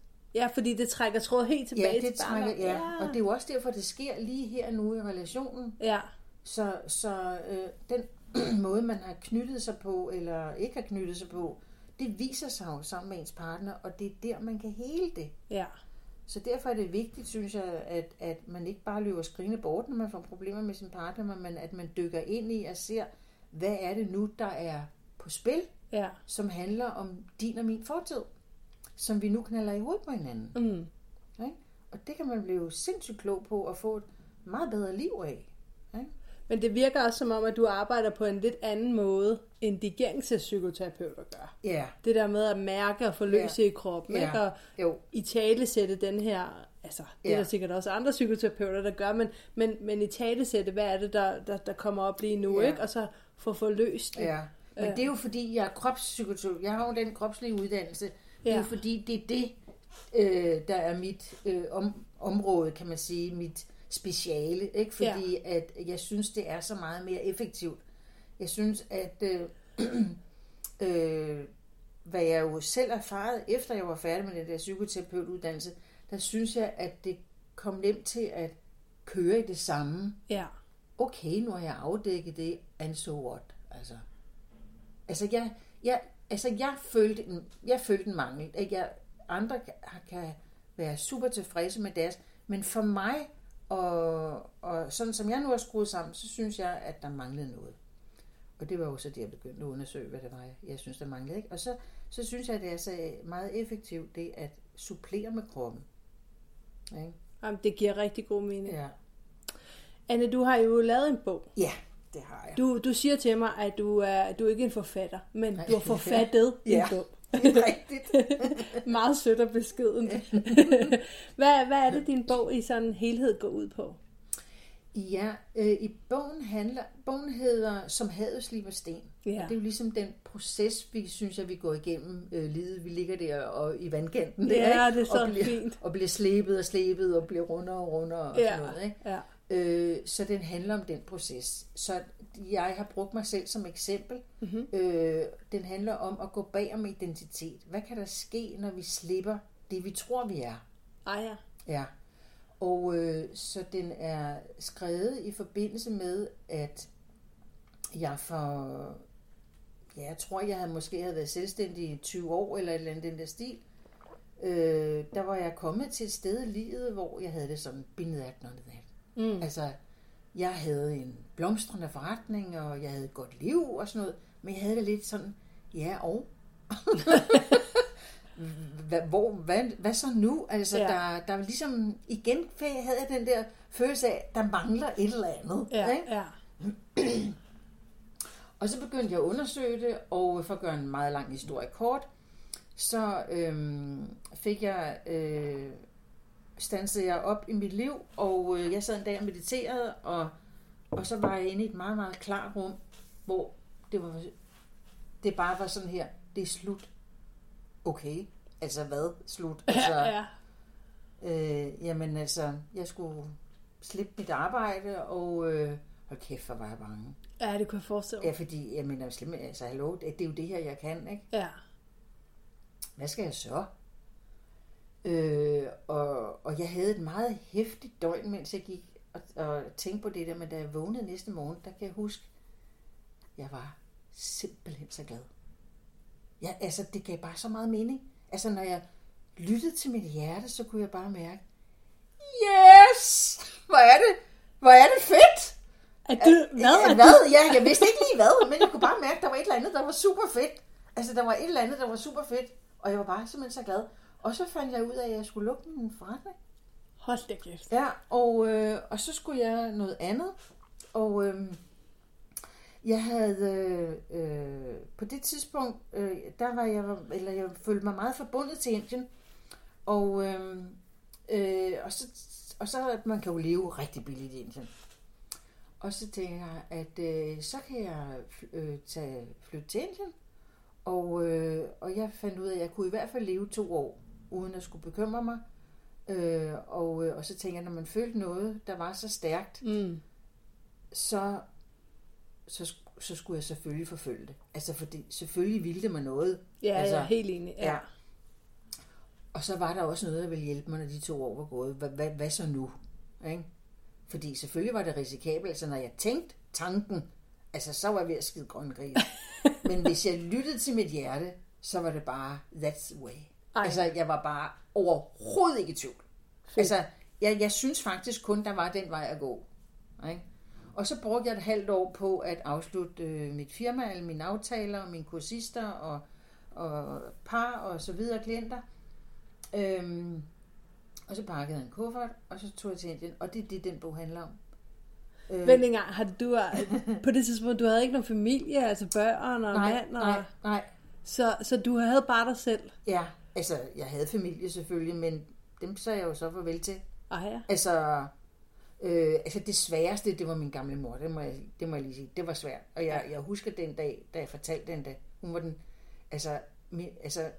Ja, fordi det trækker tråd helt tilbage Ja, det til trækker, barndommen. ja. Og det er jo også derfor, det sker lige her nu i relationen. Ja, Så, så øh, den måde, man har knyttet sig på, eller ikke har knyttet sig på, det viser sig jo sammen med ens partner, og det er der, man kan hele det. ja. Så derfor er det vigtigt, synes jeg, at, at man ikke bare løber skrigende bort, når man får problemer med sin partner, men at man dykker ind i og ser, hvad er det nu, der er på spil, Ja, som handler om din og min fortid, som vi nu knaller i hovedet på hinanden. mm. Ikke? Og det kan man blive sindssygt klog på at få et meget bedre liv af. Ikke? Men det virker også som om, at du arbejder på en lidt anden måde, end de gængse psykoterapeuter gør. Ja, Det der med at mærke og forløse Ja. i kroppen, Ja. ikke? Og Jo. i tale sætte den her, altså det er Ja. der sikkert også andre psykoterapeuter, der gør, men, men, men i tale sætte, hvad er det, der, der, der kommer op lige nu, Ja. ikke? Og så få forløst det. ja. Men det er jo fordi, jeg er kropspsykolog. Jeg har jo den kropslige uddannelse. Det er Ja. fordi, det er det, øh, der er mit øh, om, område, kan man sige, mit speciale. Ikke? Fordi ja. at jeg synes, det er så meget mere effektivt. Jeg synes, at øh, øh, hvad jeg jo selv erfarede, efter jeg var færdig med den der psykoterapeutuddannelse, der synes jeg, at det kom nemt til at køre i det samme. Ja. okay, nu har jeg afdækket det, and so what? Altså, altså jeg, jeg, altså jeg følte en, jeg følte en mangel. Ikke? Jeg, andre kan, være super tilfredse med deres, men for mig, og, og sådan som jeg nu er skruet sammen, så synes jeg, at der manglede noget. og det var jo så det, jeg begyndte at undersøge, hvad det var, jeg synes, der manglede. Ikke? Og så, så synes jeg, det er så meget effektivt, det at supplere med kroppen. Ikke? Jamen, det giver rigtig god mening. Ja. Anne, du har jo lavet en bog. ja, det har jeg. Du, du siger til mig, at du er, du er ikke en forfatter, men Nej. du har forfattet en Ja. bog. Det er rigtigt. Meget sødt og beskedent. hvad, hvad er det, din bog i sådan en helhed går ud på? Ja, øh, i bogen handler, bogen hedder Som havet slipper sten. Ja. Og det er jo ligesom den proces, vi synes, at vi går igennem øh, livet. Vi ligger der og, i vandkanten der, Ja, ikke? det er så og bliver, fint. Og bliver slæbet og slæbet og bliver rundere og rundere og Ja, sådan noget. Ikke? ja. Øh, så den handler om den proces. Så jeg har brugt mig selv som eksempel. Mm-hmm. Øh, den handler om at gå bag om identitet. Hvad kan der ske, når vi slipper det, vi tror, vi er? Ej ja. Ja, og øh, så den er skrevet i forbindelse med, at jeg for, ja, jeg tror, jeg havde måske havde været selvstændig i 20 år, eller et eller andet den der stil. Øh, der var jeg kommet til et sted i livet, hvor jeg havde det sådan, bindet af noget. Mm. Altså, jeg havde en blomstrende forretning, og jeg havde et godt liv og sådan noget, men jeg havde det lidt sådan, ja og, hvad, hvor, hvad, hvad så nu? Altså, Ja. der, der var ligesom, igen havde jeg den der følelse af, der mangler et eller andet. Ja, ikke? ja. Og så begyndte jeg at undersøge det, og for at gøre en meget lang historie kort, så øhm, fik jeg, øh, stansede jeg op i mit liv, og øh, jeg sad en dag og mediterede, og, og så var jeg inde i et meget, meget klart rum, hvor det, var, det bare var sådan her, det er slut. Okay, altså hvad? Slut. Altså, ja. Øh, jamen altså, jeg skulle slippe mit arbejde, og øh, hold kæft, hvor var jeg bange. Ja, det kunne jeg forestille Ja, fordi, jeg mener, slippe, altså, hallo, det, det er jo det her, jeg kan, ikke? Ja. Hvad skal jeg så? Øh, og, og jeg havde et meget hæftigt døgn, mens jeg gik og, og tænkte på det der, men da jeg vågnede næste morgen, der kan jeg huske, jeg var simpelthen så glad. Ja, altså, det gav bare så meget mening. Altså, når jeg lyttede til mit hjerte, så kunne jeg bare mærke, yes! Hvor er det, hvor er det fedt! Er du, hvad Ja, er hvad? Ja, jeg vidste ikke lige hvad, men jeg kunne bare mærke, at der var et eller andet, der var super fedt. Altså, der var et eller andet, der var super fedt. Og jeg var bare simpelthen så glad. Og så fandt jeg ud af, at jeg skulle lukke min forretning. Hold da kæft. Ja, og, øh, og så skulle jeg noget andet. Og øh, jeg havde øh, øh, på det tidspunkt, øh, der var jeg, eller jeg følte mig meget forbundet til Indien. Og, øh, øh, og, så, og så, man kan jo leve rigtig billigt i Indien. Og så tænker jeg, at øh, så kan jeg øh, tage, flytte til Indien. Og, øh, og jeg fandt ud af, at jeg kunne i hvert fald leve to år, uden at skulle bekymre mig. Øh, og, øh, og så tænker jeg, når man følte noget, der var så stærkt, Mm. så, så, så skulle jeg selvfølgelig forfølge det. Altså, fordi selvfølgelig ville det mig noget. Ja, altså, er helt enig. Ja. ja. Og så var der også noget, der ville hjælpe mig, når de to år var gået. Hvad, hvad, hvad så nu? Ikke? Fordi selvfølgelig var det risikabelt. Altså, når jeg tænkte tanken, altså, så var jeg ved at skide grøn. Men hvis jeg lyttede til mit hjerte, så var det bare, that's the way. Ej. Altså, jeg var bare overhovedet ikke i tvivl. Altså, jeg, jeg synes faktisk kun, der var den vej at gå. Ikke? Og så brugte jeg et halvt år på at afslutte øh, mit firma, alle mine aftaler, mine kursister og, og par og så videre klienter. Øhm, og så pakkede jeg en kuffert, og så tog jeg til Indien, og det er det, den bog handler om. Øh, Men engang, har du, på det tidspunkt, du havde ikke nogen familie, altså børn og nej, mand, og, nej, nej. Så, så du havde bare dig selv. Ja, altså, jeg havde familie selvfølgelig, men dem sagde jeg jo så farvel til. Ej ja. Altså, øh, altså det sværeste, det var min gamle mor, det må jeg, det må jeg lige sige. Det var svært. Og jeg, jeg husker den dag, da jeg fortalte den dag, hun var den, altså, min, altså,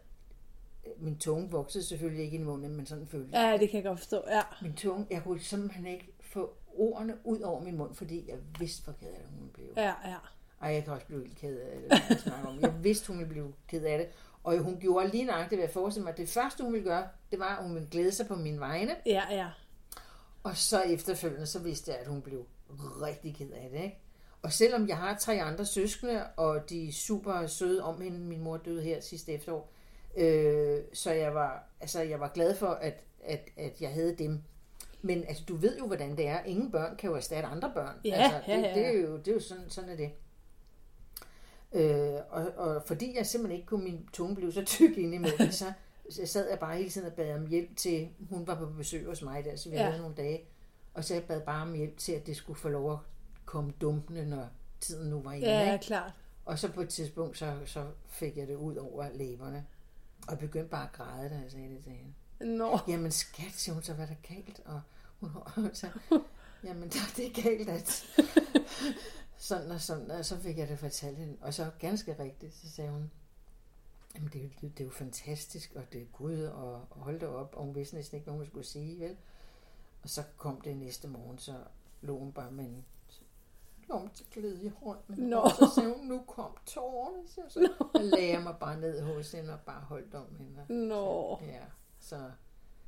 min tunge voksede selvfølgelig ikke i munden, men sådan følte. Ja, det kan jeg godt forstå. Ja. Min tunge, jeg kunne simpelthen ikke få ordene ud over min mund, fordi jeg vidste, hvor ked af det hun blev. Ja, ja. Ej, jeg kan også blive helt ked af det, jeg om. Jeg vidste, hun ville blive ked af det. Og hun gjorde lige nøjagtigt, hvad jeg forestillede mig. Det første, hun ville gøre, det var, at hun ville glæde sig på mine vegne. Ja, ja. Og så efterfølgende, så vidste jeg, at hun blev rigtig ked af det. Ikke? Og selvom jeg har tre andre søskende, og de er super søde om hende, min mor døde her sidste efterår, øh, så jeg var, altså, jeg var glad for, at, at, at jeg havde dem. Men altså, du ved jo, hvordan det er. Ingen børn kan jo erstatte andre børn. Ja, altså, det, ja, ja. Det, er jo, det er jo sådan, sådan er det. Øh, og, og fordi jeg simpelthen ikke kunne, min tunge blev så tyk ind i munden, så, så sad jeg bare hele tiden og bad om hjælp til, hun var på besøg hos mig der, så vi Ja. havde nogle dage, og så jeg bad bare om hjælp til, at det skulle få lov at komme dumpende, når tiden nu var inde. Ja, ikke? klart. Og så på et tidspunkt, så, så fik jeg det ud over læberne. Og begyndte bare at græde, da jeg sagde det til hende. Nå. Jamen skat, siger hun så, hvad er der galt? Og hun så, jamen der, det er galt, at sådan og sådan. Og så fik jeg det fortalt hende. Og så ganske rigtigt, så sagde hun, jamen det er, jo, det er jo fantastisk, og det er Gud, og, hold det op. Og hun vidste næsten ikke, hvad hun skulle sige, vel? Og så kom det næste morgen, så lå hun bare med en lom til glæde i hånden. Nå. Og så sagde hun, nu kom tårerne. Så, så jeg lagde jeg mig bare ned hos hende og bare holdt om hende. Nå. Ja, så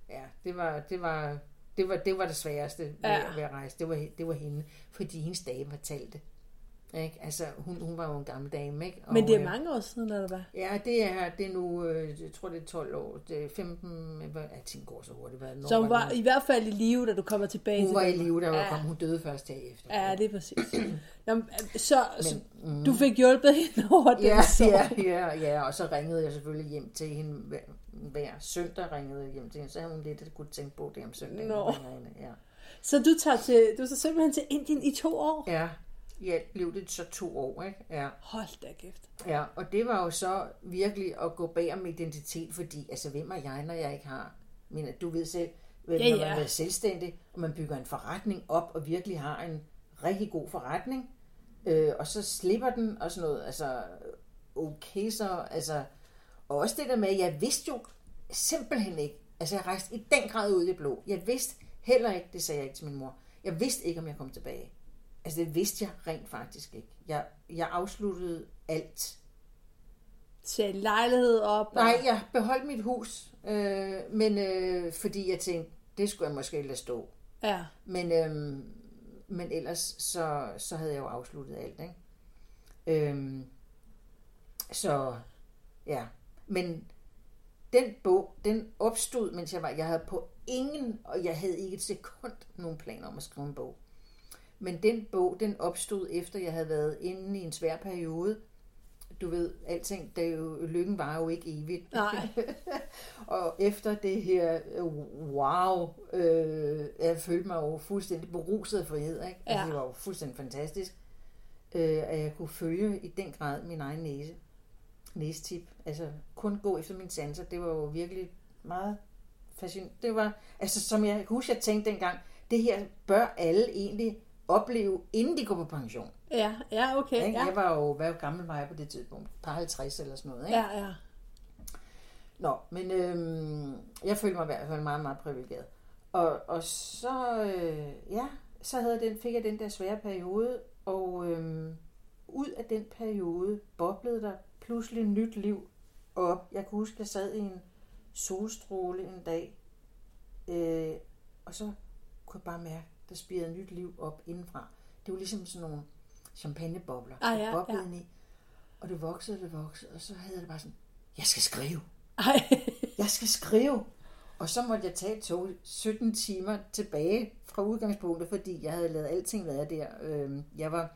ja, det var det var det var det var det sværeste ved, ja. ved at rejse. Det var det var hende, fordi hendes dame fortalte. Ikke? Altså, hun, hun var jo en gammel dame, ikke? Men det er øh, mange år siden, eller hvad? Ja, det er, det er nu, øh, jeg tror det er 12 år, det er 15, hvad- ja, tiden går så hurtigt. Hvad, Så hun var i hvert fald i live, da du kommer tilbage hun til var i live, var ja. kom, hun døde først herefter. Ja, det er præcis. Nå, men, så, så Men, mm. du fik hjulpet hende over den Ja, sorg. ja, ja, ja, og så ringede jeg selvfølgelig hjem til hende hver, hver søndag ringede jeg hjem til hende, så havde hun lidt at kunne tænke på det om søndagen. Nå. hun hende, Ja. Så du tager, til, du tager simpelthen til Indien i to år? Ja, i alt blev det så to år, ikke? Ja. Hold da kæft. ja, og det var jo så virkelig at gå bag om identitet, fordi altså, hvem er jeg, når jeg ikke har... Men du ved selv, ja, Ja, når man er selvstændig, og man bygger en forretning op, og virkelig har en rigtig god forretning, øh, og så slipper den, og sådan noget, altså, okay så, altså, og også det der med, at jeg vidste jo simpelthen ikke, altså jeg rejste i den grad ud i det blå, jeg vidste heller ikke, det sagde jeg ikke til min mor, jeg vidste ikke, om jeg kom tilbage. Altså det vidste jeg rent faktisk ikke. Jeg, jeg afsluttede alt. Sæt lejlighed op. og- Nej, jeg beholdt mit hus, øh, men øh, fordi jeg tænkte, det skulle jeg måske lade stå. Ja. Men, øh, men ellers så, så havde jeg jo afsluttet alt, ikke? Øh, så ja, men den bog, den opstod, mens jeg var, jeg havde på ingen, og jeg havde ikke et sekund nogen planer om at skrive en bog. Men den bog, den opstod efter, jeg havde været inde i en svær periode. Du ved, alting, det jo, lykken var jo ikke evigt. Nej. og efter det her, wow, øh, jeg følte mig jo fuldstændig beruset af frihed. Ikke? Altså, Ja. det var jo fuldstændig fantastisk, øh, at jeg kunne følge i den grad min egen næse. Næstip. Altså, kun gå efter min sanser, det var jo virkelig meget fascinerende. Det var, altså som jeg kan huske, jeg tænkte dengang, det her bør alle egentlig opleve, inden de går på pension. Ja, ja, okay. Ja. Jeg var jo, hvad gammel var jeg på det tidspunkt? Par 50 eller sådan noget. Ikke? ja, ja. Nå, men øhm, jeg følte mig i hvert fald meget, meget privilegeret. Og, og så, øh, ja, så havde jeg den, fik jeg den der svære periode, og øhm, ud af den periode boblede der pludselig nyt liv op. Jeg kan huske, jeg sad i en solstråle en dag, øh, og så kunne jeg bare mærke, der spirede nyt liv op indenfra. Det var ligesom sådan nogle champagnebobler, Ah, der ja, boblede ja. i. Og det voksede, det voksede, og så havde jeg det bare sådan, jeg skal skrive. Ej. Jeg skal skrive. Og så måtte jeg tage tog 17 timer tilbage fra udgangspunktet, fordi jeg havde lavet alting være der. Øhm, Jeg var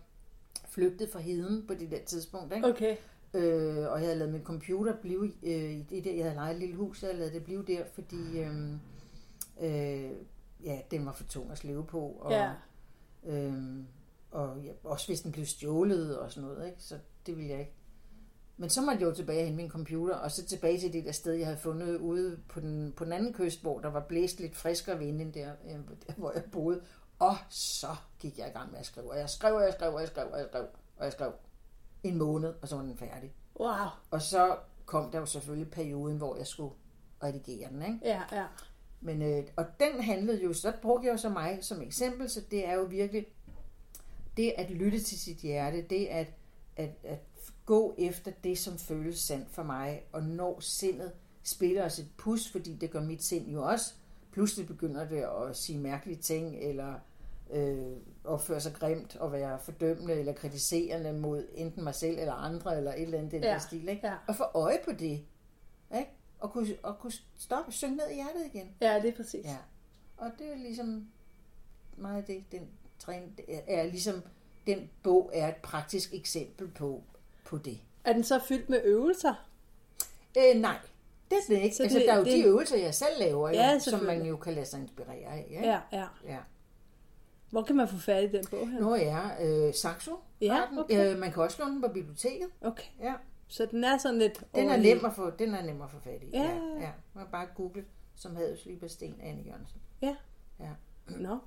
flygtet fra heden på det der tidspunkt, ikke? Okay. Øh, og jeg havde lavet min computer blive øh, i det der, jeg havde lejet et lille hus, jeg havde lavet det blive der, fordi øh, øh, ja, den var for tung at slæve på, og, Ja. øh, og ja, også hvis den blev stjålet og sådan noget, ikke? så det ville jeg ikke. Men så måtte jeg jo tilbage hen min computer, og så tilbage til det der sted, jeg havde fundet ude på den, på den anden kyst, hvor der var blæst lidt friskere vind end der, øh, der, hvor jeg boede. Og så gik jeg i gang med at skrive, og jeg skrev, og jeg skrev, og jeg skrev, og jeg skrev, og jeg skrev en måned, og så var den færdig. Wow. Og så kom der jo selvfølgelig perioden, hvor jeg skulle redigere den, ikke? Ja, ja. Men, øh, og den handlede jo, så brugte jeg jo så mig som eksempel, så det er jo virkelig det at lytte til sit hjerte, det at, at, at gå efter det, som føles sandt for mig, og når sindet spiller os et pus, fordi det gør mit sind jo også. Pludselig begynder det at sige mærkelige ting, eller øh, opføre sig grimt, og være fordømmende eller kritiserende mod enten mig selv eller andre, eller et eller andet i den Ja, der stil. Ikke? ja. Og få øje på det. Ikke? Og kunne, og kunne stoppe, synge ned i hjertet igen. Ja, det er præcis. Ja. Og det er ligesom meget det, den træning er ligesom, den bog er et praktisk eksempel på, på det. Er den så fyldt med øvelser? Øh, nej, det er det ikke. Så altså, det- der er jo det- de øvelser, jeg selv laver, Ja, ja, som man jo kan lade sig inspirere af. Ja. Ja, ja. ja. Hvor kan man få fat i den bog her? Nå ja, øh, Saxo. Ja, den. okay. øh, man kan også låne den på biblioteket. Okay. Ja. Så den er sådan lidt... Den er, nem at få, den er nem at få fat i. Ja, ja, ja. Man kan bare google, som havde Sliber Sten Anne Jørgensen. Ja. Ja. Nå.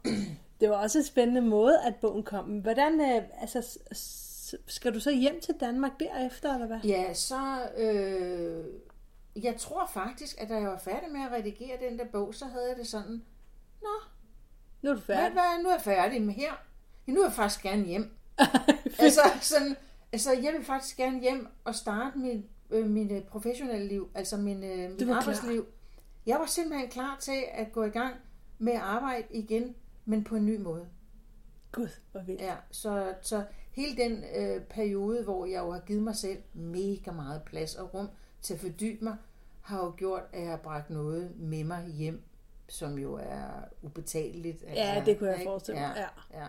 Det var også en spændende måde, at bogen kom. Hvordan, øh, altså, skal du så hjem til Danmark derefter, eller hvad? Ja, så... Øh, jeg tror faktisk, at da jeg var færdig med at redigere den der bog, så havde jeg det sådan, Nå, Nu er du hvad, færdig. hvad, nu er jeg færdig med her. Nu vil jeg faktisk gerne hjem. altså, sådan, altså, jeg vil faktisk gerne hjem og starte mit, øh, mit øh, professionelle liv, altså min, øh, mit var klar. arbejdsliv. Jeg var simpelthen klar til at gå i gang med at arbejde igen, men på en ny måde. Gud, hvor vildt. Ja, så, så hele den øh, periode, hvor jeg jo har givet mig selv mega meget plads og rum til at fordybe mig, har jo gjort, at jeg har bragt noget med mig hjem, som jo er ubetaleligt. Ja, det kunne jeg ikke? forestille mig, Ja, ja.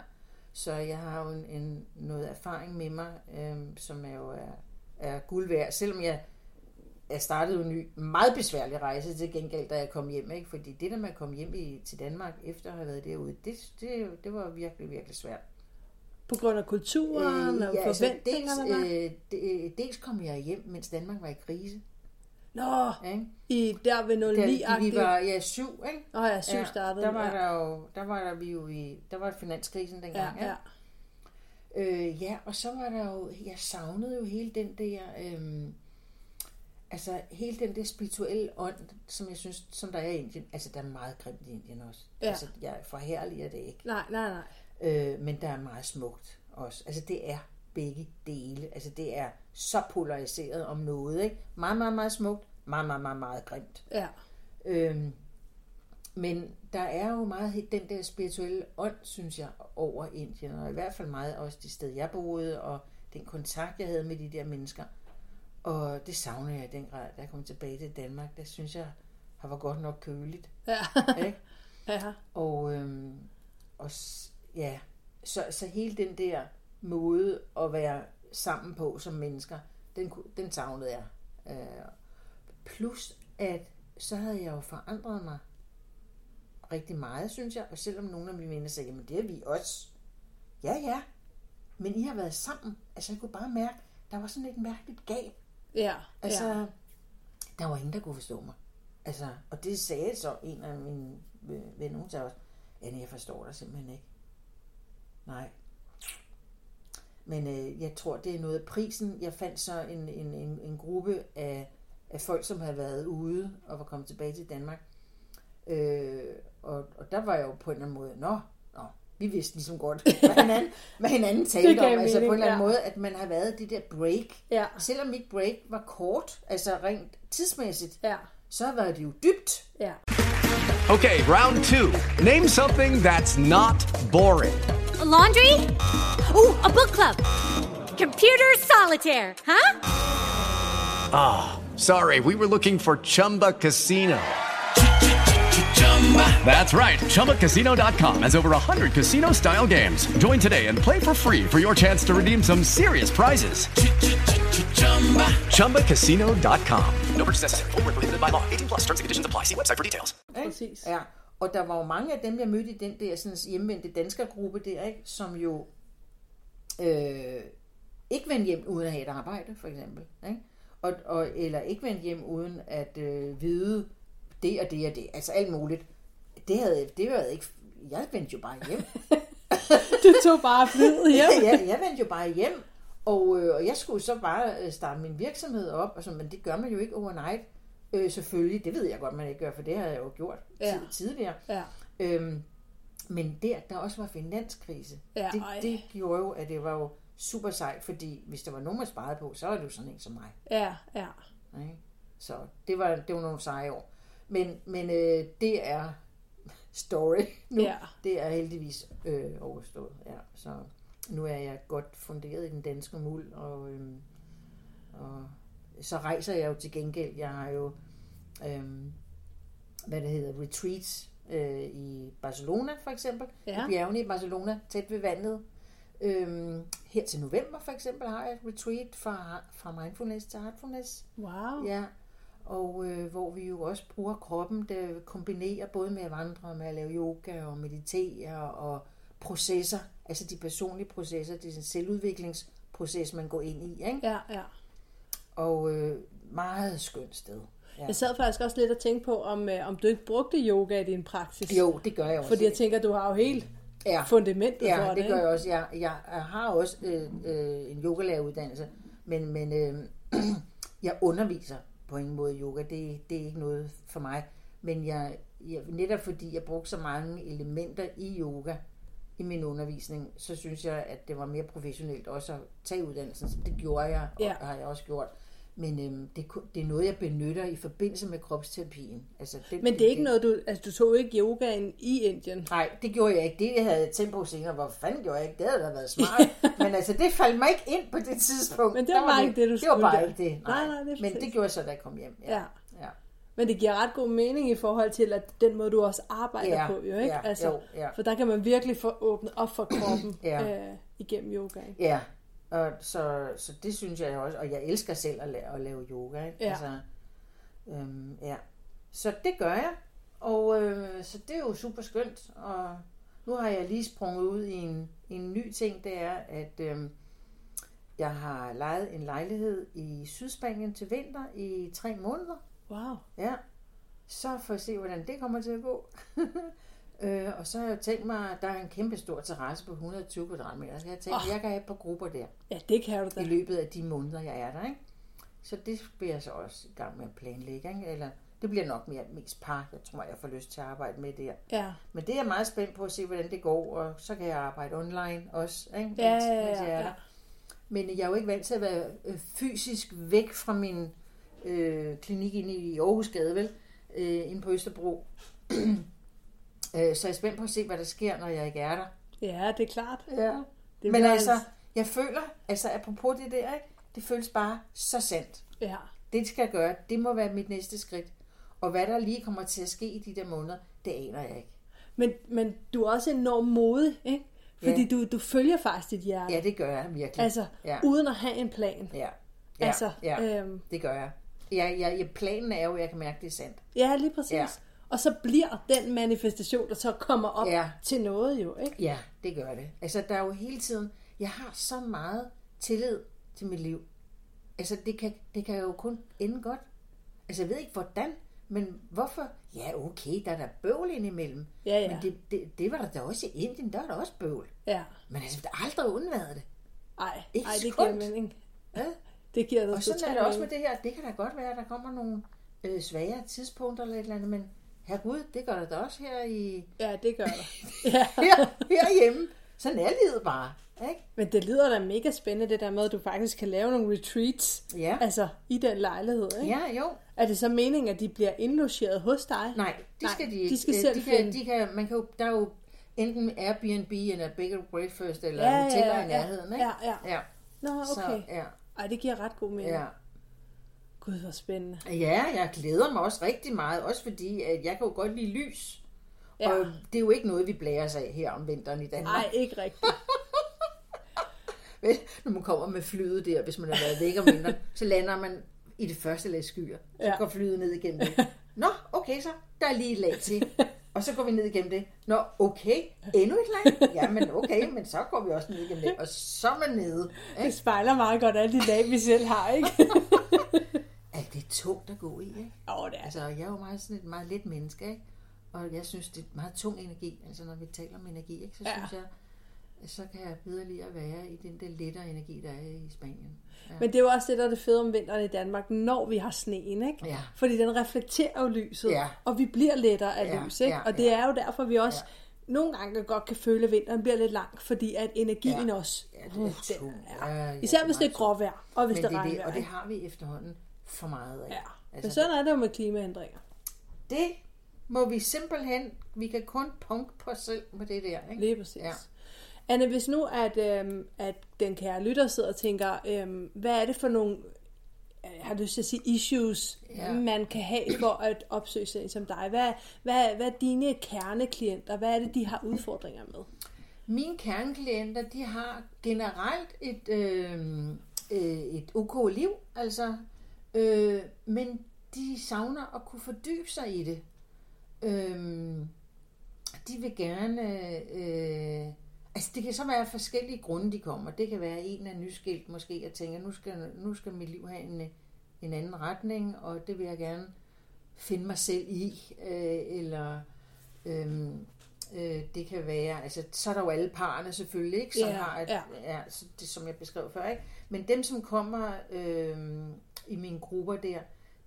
Så jeg har jo en, en, noget erfaring med mig, øhm, som er jo er, er guld værd, selvom jeg jeg startede jo en ny, meget besværlig rejse til gengæld, da jeg kom hjem. Ikke? Fordi det der med at komme hjem i, til Danmark, efter at have været derude, det, det, det var virkelig, virkelig svært. På grund af kulturen og altså, forventningerne dels, der? øh, de, dels kom jeg hjem, mens Danmark var i krise. Nå, Ikke? i der ved Da 09 vi var ja, syv, ikke? Åh ja, syv startede Der var, ja. der jo, der var der vi jo i, der var finanskrisen dengang. Ja, ja. Øh, ja, og så var der jo, jeg savnede jo hele den der, øhm, altså hele den der spirituelle ånd, som jeg synes, som der er i Indien. Altså, der er meget grimt i Indien også. Ja. Altså, jeg forherliger det ikke. Nej, nej, nej. Øh, men der er meget smukt også. Altså, det er begge dele. Altså, det er så polariseret om noget, ikke? Meget, meget, meget smukt. Meget, meget, meget, meget grimt. Ja. Øhm, men der er jo meget den der spirituelle ånd, synes jeg, over Indien, og i hvert fald meget også det sted, jeg boede, og den kontakt, jeg havde med de der mennesker. Og det savner jeg i den grad, da jeg kom tilbage til Danmark. Der synes jeg, har var godt nok køligt. Ja. Ikke? ja. Og, øhm, og ja, så, så hele den der måde at være sammen på som mennesker, den, den savnede jeg. Øh, plus at så havde jeg jo forandret mig rigtig meget, synes jeg. Og selvom nogle af mine venner sagde, jamen det er vi også. Ja, ja. Men I har været sammen. Altså jeg kunne bare mærke, der var sådan et mærkeligt gab. Ja, Altså, ja. der var ingen, der kunne forstå mig. Altså, og det sagde så en af mine øh, venner, hun sagde også, Anne, jeg forstår dig simpelthen ikke. Nej. Men øh, jeg tror, det er noget af prisen. Jeg fandt så en, en, en, en gruppe af, af folk, som havde været ude og var kommet tilbage til Danmark. Øh, og, og der var jeg jo på en eller anden måde, nå, nå vi vidste ligesom godt, hvad hinanden, hvad hinanden Det talte gav om. Altså på en eller anden ja. måde, at man har været det der break. Ja. Selvom mit break var kort, altså rent tidsmæssigt, ja. så var det jo dybt. Ja. Okay, round two. Name something that's not boring. A laundry? Ooh, a book club. Computer solitaire, huh? Ah, sorry, we were looking for Chumba Casino. That's right. ChumbaCasino.com has over 100 casino style games. Join today and play for free for your chance to redeem some serious prizes. ChumbaCasino.com. No purchase necessary. Void where prohibited by law. 18 plus terms and conditions apply. See website for details. Præcis. Ja, og der var jo mange af dem, jeg mødte i den der sådan, hjemvendte danskergruppe der, ikke, som jo øh, ikke vendte hjem uden at have et arbejde, for eksempel. Ikke? Og, og, eller ikke vendte hjem uden at øh, vide det og det og det. Altså alt muligt. Det havde, det havde ikke... Jeg vendte jo bare hjem. Du tog bare flyet hjem. ja, jeg vendte jo bare hjem, og, øh, og jeg skulle så bare øh, starte min virksomhed op, og så, men det gør man jo ikke overnight. Øh, selvfølgelig, det ved jeg godt, man ikke gør, for det har jeg jo gjort ja. tidligere. Ja. Øhm, men der, der også var finanskrise, Ja, det, ej. det gjorde jo, at det var jo super sejt, fordi hvis der var nogen, man sparede på, så var det jo sådan en som mig. Ja, ja. Ikke? Så det var, det var nogle seje år. Men, men øh, det er story nu. Ja. Det er heldigvis øh, overstået. Ja. Så nu er jeg godt funderet i den danske muld, og, øhm, og så rejser jeg jo til gengæld. Jeg har jo, øhm, hvad det hedder, retreats øh, i Barcelona for eksempel. Ja. I bjergene i Barcelona, tæt ved vandet. Øhm, her til november for eksempel har jeg et retreat fra, fra mindfulness til heartfulness. Wow. Ja, og øh, hvor vi jo også bruger kroppen, der kombinerer både med at vandre og med at lave yoga og meditere og processer, altså de personlige processer, det er en selvudviklingsproces, man går ind i, ikke? Ja, ja. Og øh, meget skønt sted. Ja. Jeg sad faktisk også lidt og tænkte på, om, øh, om du ikke brugte yoga i din praksis. Jo, det gør jeg også. Fordi jeg tænker, du har jo helt ja. fundamentet ja, for det. det. gør jeg også. Jeg, jeg, jeg har også øh, øh, en yogalæreruddannelse, men, men øh, jeg underviser på ingen måde yoga. Det, det er ikke noget for mig. Men jeg, jeg, netop fordi jeg brugte så mange elementer i yoga i min undervisning, så synes jeg, at det var mere professionelt også at tage uddannelsen. Så det gjorde jeg, og Ja. har jeg også gjort. Men øhm, det, det er noget, jeg benytter i forbindelse med kropsterapien. Altså, det, Men det er ikke noget, du... Altså, du tog ikke yogaen i Indien. Nej, det gjorde jeg ikke. Det havde jeg tænkt på senere. Hvor fanden gjorde jeg ikke? Det havde da været smart. Men altså, det faldt mig ikke ind på det tidspunkt. Men det Der var bare ikke det, du Det var bare der. ikke det. Nej, nej, det er Men det gjorde jeg så, da jeg kom hjem. Ja. Ja. ja. Men det giver ret god mening i forhold til, at den måde, du også arbejder Ja, på, jo, ikke? ja, altså, jo, ja. For der kan man virkelig få åbnet op for kroppen Ja. øh, igennem yogaen. Ja, og så, så det synes jeg også, og jeg elsker selv at lave, at lave yoga. Ikke? Ja. Altså, øhm, ja. Så det gør jeg, og øh, så det er jo super skønt, og nu har jeg lige sprunget ud i en, en ny ting, det er, at øh, jeg har lejet en lejlighed i Sydspanien til vinter i tre måneder. Wow. Ja, så får jeg se, hvordan det kommer til at gå. øh, og så har jeg tænkt mig, at der er en kæmpe stor terrasse på 120 kvadratmeter. Så jeg har tænkt, Åh. oh. jeg kan have et par grupper der Ja, det kan du da. i løbet af de måneder, jeg er der. Ikke? Så det vil jeg så også i gang med at planlægge. Ikke? Eller det bliver nok mere mest par, jeg tror, jeg får lyst til at arbejde med der. Ja. Men det er jeg meget spændt på at se, hvordan det går, og så kan jeg arbejde online også, ikke? Ja, Mens- ja, mens ja, jeg er ja. der. Men jeg er jo ikke vant til at være øh, fysisk væk fra min øh, klinik inde i Aarhusgade, vel? Øh, inde på Østerbro. øh, så jeg er spændt på at se, hvad der sker, når jeg ikke er der. Ja, det er klart. Ja. Det Men altså, jeg føler, altså apropos det der, ikke? det føles bare så sandt. Ja. Det skal jeg gøre, det må være mit næste skridt. Og hvad der lige kommer til at ske i de der måneder, det aner jeg ikke. Men, men du er også enormt modig, ikke? Fordi Ja. du, du følger faktisk dit hjerte. Ja, det gør jeg virkelig. Altså, ja. uden at have en plan. Ja, ja, Altså, ja øhm. det gør jeg. Ja, ja, ja, planen er jo, at jeg kan mærke, det er sandt. Ja, lige præcis. Ja. Og så bliver den manifestation, der så kommer op Ja. til noget jo, ikke? Ja, det gør det. Altså, der er jo hele tiden... Jeg har så meget tillid til mit liv. Altså, det kan, det kan jo kun ende godt. Altså, jeg ved ikke, hvordan, men hvorfor? Ja, okay, der er der bøvl indimellem. Ja, ja. Men det, det, det var der da også i Indien, der var der også bøvl. Ja. Men altså, der har aldrig undværet det. Ej, Ikke ej det giver mening. Ja? Det giver dig Og sådan er det også med det her. Det kan da godt være, at der kommer nogle øh, svagere tidspunkter eller et eller andet, men herregud, det gør der da også her i... Ja, det gør der. Ja. her, herhjemme. Sådan er livet bare. Ikke? Men det lyder da mega spændende, det der med, at du faktisk kan lave nogle retreats. Ja. Altså, i den lejlighed, ikke? Ja, jo. Er det så meningen, at de bliver indlogeret hos dig? Nej, de skal de ikke. De skal selv de kan, finde. de kan, man kan jo, der er jo enten Airbnb eller Big and Breakfast eller Ja, ja, hoteller ja, i nærheden. Ikke? ja, ja. ja. Nå, okay. Så, ja. Ej, det giver ret god mening. Ja. Gud, hvor spændende. ja, jeg glæder mig også rigtig meget, også fordi at jeg kan jo godt lide lys. Ja. Og det er jo ikke noget, vi blærer os af her om vinteren i Danmark. Nej, ikke rigtigt. Når man kommer med flyet der, hvis man har været væk om vinteren, så lander man i det første lag skyer. Så Ja. går flyet ned igennem det. Nå, okay så, der er lige et lag til. Og så går vi ned igennem det. Nå, okay, endnu et lag? Ja, men okay, men så går vi også ned igennem det. Og så er man nede. Det spejler meget godt alle de dage, vi selv har, ikke? Er det er tungt at gå i, ikke? Åh, det er Altså, jeg er jo meget sådan et meget let menneske, ikke? Og jeg synes, det er meget tung energi. Altså, når vi taler om energi, ikke? Så Ja. synes jeg, så kan jeg bedre lide at være i den der lettere energi, der er i Spanien. Ja. Men det er jo også det, der er det fede om vinteren i Danmark, når vi har sneen, ikke? Ja. Fordi den reflekterer jo lyset, Ja. og vi bliver lettere af Ja, lys, ikke? ja, og det ja. er jo derfor, vi også nogle gange godt kan føle, at vinteren bliver lidt lang, fordi at energien Ja. også... Ja, det er uh, den er- Ja, ja, Især det er hvis det er gråvejr, og hvis Men det det er regner. og det har vi efterhånden for meget af. Ja. Altså, Men sådan er det jo med klimaændringer. det må vi simpelthen, vi kan kun punkt på os selv med det der. Ikke? Lige præcis. Ja. Anne, hvis nu, at, øhm, at den kære lytter sidder og tænker, øhm, hvad er det for nogle, jeg har lyst til at sige issues, Ja. man kan have for at opsøge sådan som dig? Hvad, hvad, hvad er dine kerneklienter? Hvad er det, de har udfordringer med? Mine kerneklienter, de har generelt et, øh, øh, et ok liv, altså, øh, men de savner at kunne fordybe sig i det. Øh, de vil gerne... Øh, altså, det kan så være forskellige grunde, de kommer. Det kan være en af nyskilt måske, og tænker, nu skal, nu skal mit liv have en, en anden retning, og det vil jeg gerne finde mig selv i. Øh, eller øh, øh, det kan være... Altså, så er der jo alle parerne selvfølgelig, ikke? Som Ja, har et, ja. ja, så det, som jeg beskrev før, ikke? Men dem, som kommer øh, i mine grupper der,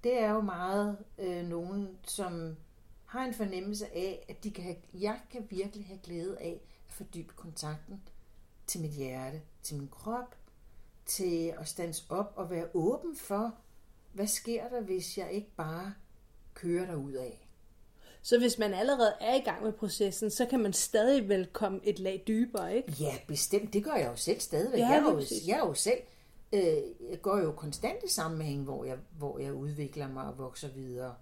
det er jo meget øh, nogen, som har en fornemmelse af, at de kan have, jeg kan virkelig have glæde af at fordybe kontakten til mit hjerte, til min krop, til at stands op og være åben for, hvad sker der, hvis jeg ikke bare kører derud af. Så hvis man allerede er i gang med processen, så kan man stadig vel komme et lag dybere, ikke? Ja, bestemt. Det gør jeg jo selv stadigvæk. Ja, jeg, er jo, jeg er jo selv øh, går jo konstant i sammenhæng, hvor jeg, hvor jeg udvikler mig og vokser videre.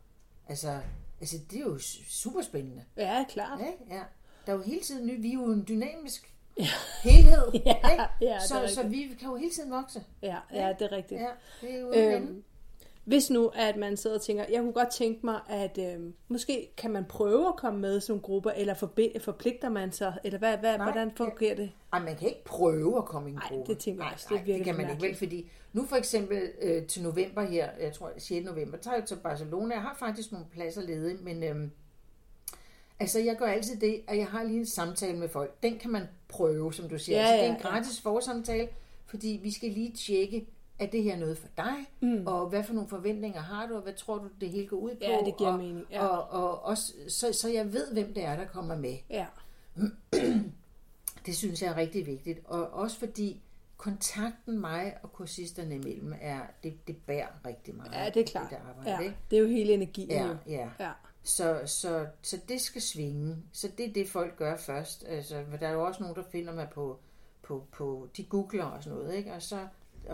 Altså, altså det er jo su- super spændende. Ja, klart. Ja, ja. Der er jo hele tiden ny. Vi er jo en dynamisk helhed. Ja, ikke? ja, så, så vi kan jo hele tiden vokse. Ja, ja, det er rigtigt. Ja, det er jo øhm, hvis nu, at man sidder og tænker, jeg kunne godt tænke mig, at øh, måske kan man prøve at komme med som grupper, eller forbi- forpligter man sig, eller hvad, hvad, Nej, hvordan fungerer det? Ej, man kan ikke prøve at komme i en Nej, gruppe. det tænker jeg også. Det Nej, det, kan man ikke vel, fordi nu for eksempel øh, til november her, jeg tror 6. november, tager jeg til Barcelona. Jeg har faktisk nogle pladser ledige, men øhm, altså jeg gør altid det, at jeg har lige en samtale med folk. Den kan man prøve, som du siger. Ja, altså, det er ja, en gratis forsamtale, fordi vi skal lige tjekke, er det her noget for dig? Mm. Og hvad for nogle forventninger har du, og hvad tror du, det hele går ud på? Ja, det giver og, mening, ja. Og, og også, så, så jeg ved, hvem det er, der kommer med. Ja, Det synes jeg er rigtig vigtigt. Og også fordi kontakten mig og kursisterne imellem, er, det, det bærer rigtig meget. ja det er klart. Det der arbejde, Ja, ikke? det er jo hele energien. Ja, jo. ja. ja. Så, så, så det skal svinge. Så det er det, folk gør først. Altså, for der er jo også nogen, der finder mig på, på, på de googler og sådan noget, ikke? og så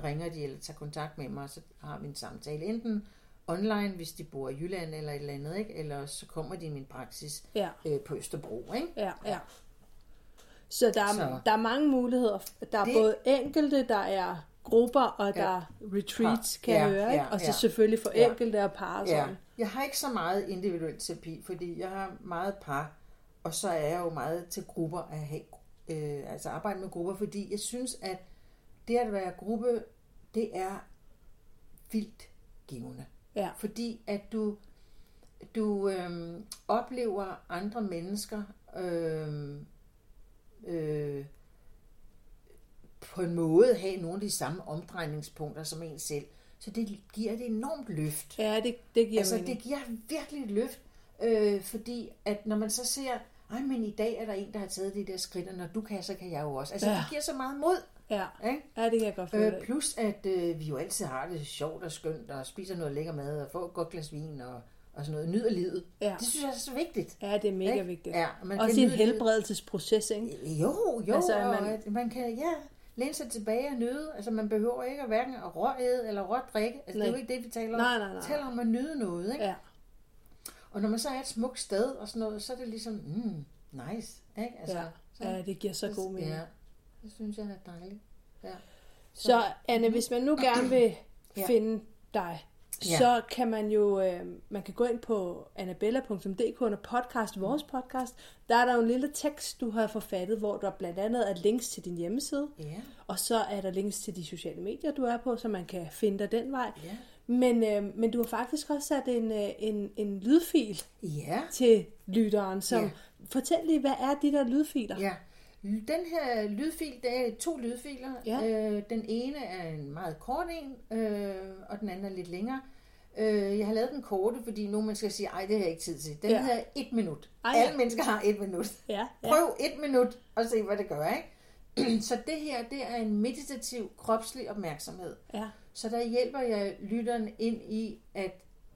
ringer de eller tager kontakt med mig, og så har vi en samtale. Enten online, hvis de bor i Jylland eller et eller andet, ikke? eller så kommer de i min praksis Ja. øh, på Østerbro. Ikke? Ja, ja. Så der er, Så- der er mange muligheder. Der er Det- både enkelte, der er grupper, og Ja. der er retreats, Ja, kan jeg ja, høre. Ikke? ja, Og så ja. selvfølgelig for Ja. enkelte og par og Ja, sådan. jeg har ikke så meget individuel terapi, fordi jeg har meget par, og så er jeg jo meget til grupper at have, øh, altså arbejde med grupper, fordi jeg synes, at det at være gruppe, det er vildt givende. Ja. Fordi at du, du øhm, oplever andre mennesker øhm, øh, på en måde have nogle af de samme omdrejningspunkter som en selv. Så det giver et enormt løft. Ja, det, det giver Altså, mening. det giver virkelig et løft, øh, fordi at når man så ser, ej, men i dag er der en, der har taget de der skridt, og når du kan, så kan jeg jo også. Altså, Ja. det giver så meget mod. Ja. Ikke? ja, det kan jeg godt føle. Øh, plus, at øh, vi jo altid har det sjovt og skønt, og spiser noget lækker mad, og får et godt glas vin, og, og sådan noget. Nyder livet. Ja. Det synes jeg er så vigtigt. Ja, det er mega Ikke? vigtigt. Ja, og man Også i en helbredelsesproces, ikke? Jo, jo, Altså, at og man- man... man kan, ja, læne sig tilbage og nyde. Altså, man behøver ikke at hverken at råæde eller rådrikke. Altså, det er jo Nej. ikke det, vi taler om. Nej, nej, nej, Vi taler nej. om at nyde noget, ikke? Ja. Og når man så er et smukt sted og sådan noget, så er det ligesom, mm, nice, ikke? Altså, Ja. så, ja, det giver så god mening. Ja, det synes jeg er dejligt. Ja. Så Anne, hvis man nu gerne vil Ja. finde dig, Ja. så kan man jo, øh, man kan gå ind på annabella.dk under podcast, vores podcast. Der er der jo en lille tekst, du har forfattet, hvor der blandt andet er links til din hjemmeside. Ja. Og så er der links til de sociale medier, du er på, så man kan finde dig den vej. Ja. Men, øh, men du har faktisk også sat en, øh, en, en lydfil Ja. til lytteren, som Ja. fortæl lige, hvad er de der lydfiler? Ja. Den her lydfil, det er to lydfiler. Ja. Øh, den ene er en meget kort en, øh, og den anden er lidt længere. Øh, jeg har lavet den korte, fordi nogen mennesker siger, ej, det har jeg ikke tid til. Den Ja. hedder et minut. Ej, Alle ja. mennesker har et minut. Ja, ja. Prøv et minut og se, hvad det gør, ikke? Så det her, det er en meditativ, kropslig opmærksomhed. Ja. Så der hjælper jeg lytteren ind i at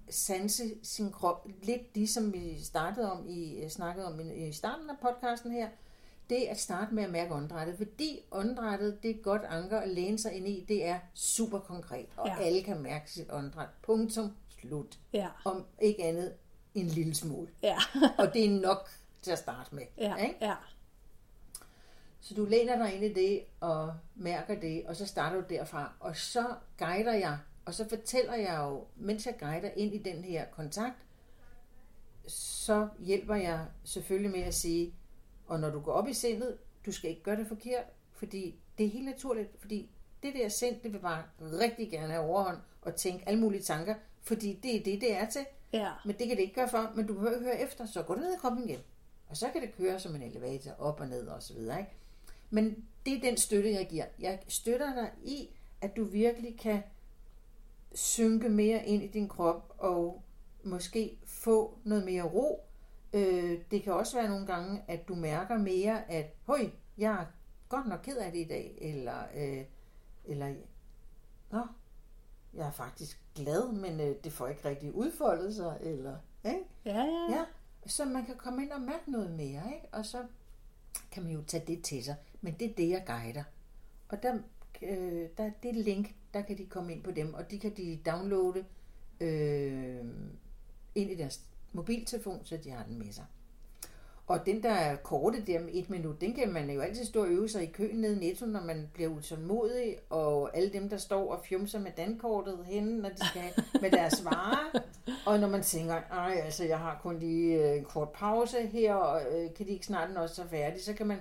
sanse sin krop, lidt ligesom vi startede om i, snakkede om i starten af podcasten her, det at starte med at mærke åndedrættet, fordi åndedrættet, det er godt anker at læne sig ind i, det er super konkret, og ja. alle kan mærke sit åndedræt. Punktum, slut. Ja. Om ikke andet en lille smule. Ja. og det er nok til at starte med. Ja, Ikke? ja. Så du læner dig ind i det og mærker det, og så starter du derfra. Og så guider jeg, og så fortæller jeg jo, mens jeg guider ind i den her kontakt, så hjælper jeg selvfølgelig med at sige, og når du går op i sindet, du skal ikke gøre det forkert, fordi det er helt naturligt, fordi det der sind, det vil bare rigtig gerne have overhånd og tænke alle mulige tanker, fordi det er det, det er til. Ja. Men det kan det ikke gøre for, men du behøver ikke høre efter, så går du ned i kroppen igen. Og så kan det køre som en elevator op og ned og så videre. Ikke? Men det er den støtte, jeg giver. Jeg støtter dig i, at du virkelig kan synke mere ind i din krop og måske få noget mere ro. Øh, det kan også være nogle gange, at du mærker mere, at høj, jeg er godt nok ked af det i dag, eller, øh, eller nå, jeg er faktisk glad, men øh, det får ikke rigtig udfoldet sig, eller, ikke? Ja, ja. Ja, så man kan komme ind og mærke noget mere, ikke? Og så kan man jo tage det til sig. Men det er det, jeg guider. Og der, øh, der det link, der kan de komme ind på dem, og de kan de downloade øh, ind i deres mobiltelefon, så de har den med sig. Og den der korte der med et minut, den kan man jo altid stå og øve sig i køen nede i Netto, når man bliver utålmodig, og alle dem, der står og fjumser med dankortet henne, når de skal med deres varer. Og når man tænker, ej, altså, jeg har kun lige øh, en kort pause her, og øh, kan de ikke snart også så færdig, så kan man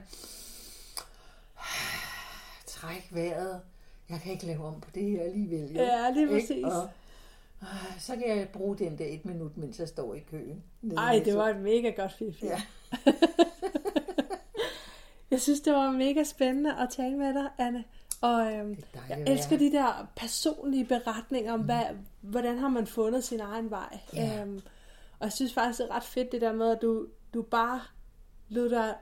trække vejret. Jeg kan ikke lave om på det her alligevel. Jo. Ja, lige Ikke? præcis. Og, øh, så kan jeg bruge den der et minut, mens jeg står i køen. nede i Ej, det var et mega godt fif. Ja. Jeg synes, det var mega spændende at tale med dig, Anne. Og øhm, jeg elsker de der personlige beretninger om, hvad, hvordan har man fundet sin egen vej. Ja. Øhm, og jeg synes faktisk, det er ret fedt det der med, at du, du bare lod dig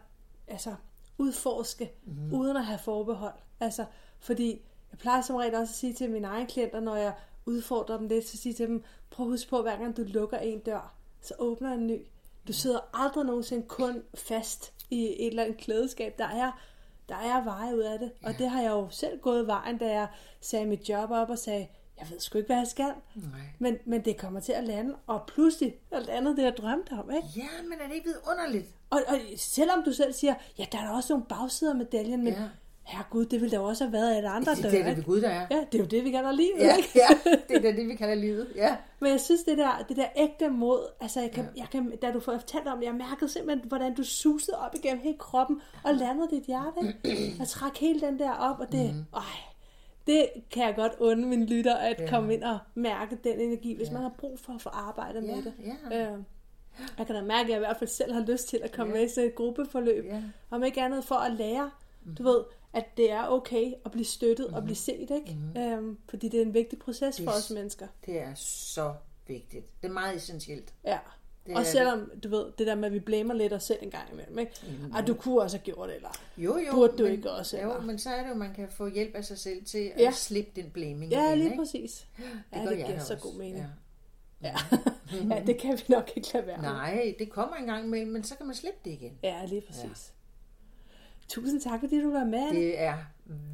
altså, udforske, mm. uden at have forbehold. Altså, fordi jeg plejer som regel også at sige til mine egne klienter, når jeg udfordrer dem lidt, så sige til dem, prøv at huske på, hver gang du lukker en dør, så åbner en ny. Du sidder aldrig nogensinde kun fast i et eller andet klædeskab. Der er, der er veje ud af det. Og det har jeg jo selv gået vejen, da jeg sagde mit job op og sagde, jeg ved sgu ikke, hvad jeg skal. Nej. Men, men det kommer til at lande, og pludselig er landet det, jeg drømte om, ikke? Ja, men er det ikke vidunderligt? Og, og selvom du selv siger, ja, der er da også nogle bagside af medaljen, men Ja. Ja. herregud, det ville der jo også have været et andre Det, det er det ved? Gud, der er. Ja, det er jo det, vi kalder livet, Ja, ikke? ja, det er da det, vi kalder livet. Ja. Men jeg synes, det der, det der ægte mod, altså jeg kan, jeg kan, da du fortalte om det, jeg mærkede simpelthen, hvordan du susede op igennem hele kroppen og landede dit hjerte. Og trak hele den der op, og det, ej, det kan jeg godt unde mine lytter, at Ja. komme ind og mærke den energi, hvis man har brug for at få arbejdet Ja, med det. ja. Øh, jeg kan da mærke, at jeg i hvert fald selv har lyst til at komme Ja. med i sådan et gruppeforløb. Ja. Om ikke andet for at lære, du ved, at det er okay at blive støttet og blive set, ikke? Øhm, fordi det er en vigtig proces for Det er os mennesker. Det er så vigtigt. Det er meget essentielt. Ja. Det og selvom, du ved, det der med, at vi blamer lidt os selv en gang imellem, ikke? Mm. Ej, du kunne også have gjort det, eller Jo, jo. burde du men, ikke også? Jo, Eller? men så er det jo, man kan få hjælp af sig selv til at Ja. slippe den blaming Ja, igen, lige ikke? præcis. Det ja, det giver så også. god mening. Ja. Ja. ja, det kan vi nok ikke lade være med. Nej, det kommer en gang imellem, men så kan man slippe det igen. Ja, lige præcis. Tusind tak, fordi du var med, Anne. Det er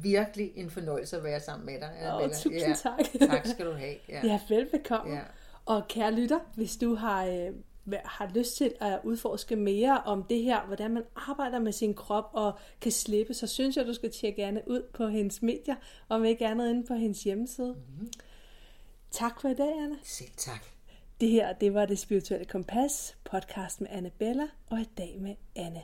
virkelig en fornøjelse at være sammen med dig. Åh, Annabella. tusind tak. tak skal du have. Ja. Ja, velbekomme. Ja. Og kære lytter, hvis du har, øh, har lyst til at udforske mere om det her, hvordan man arbejder med sin krop og kan slippe, så synes jeg, du skal tjekke gerne ud på hendes medier, om ikke andet inde på hendes hjemmeside. Mm-hmm. Tak for i dag, Anna. Selv tak. Det her, det var Det Spirituelle Kompas, podcast med Annabella, og i dag med Anne.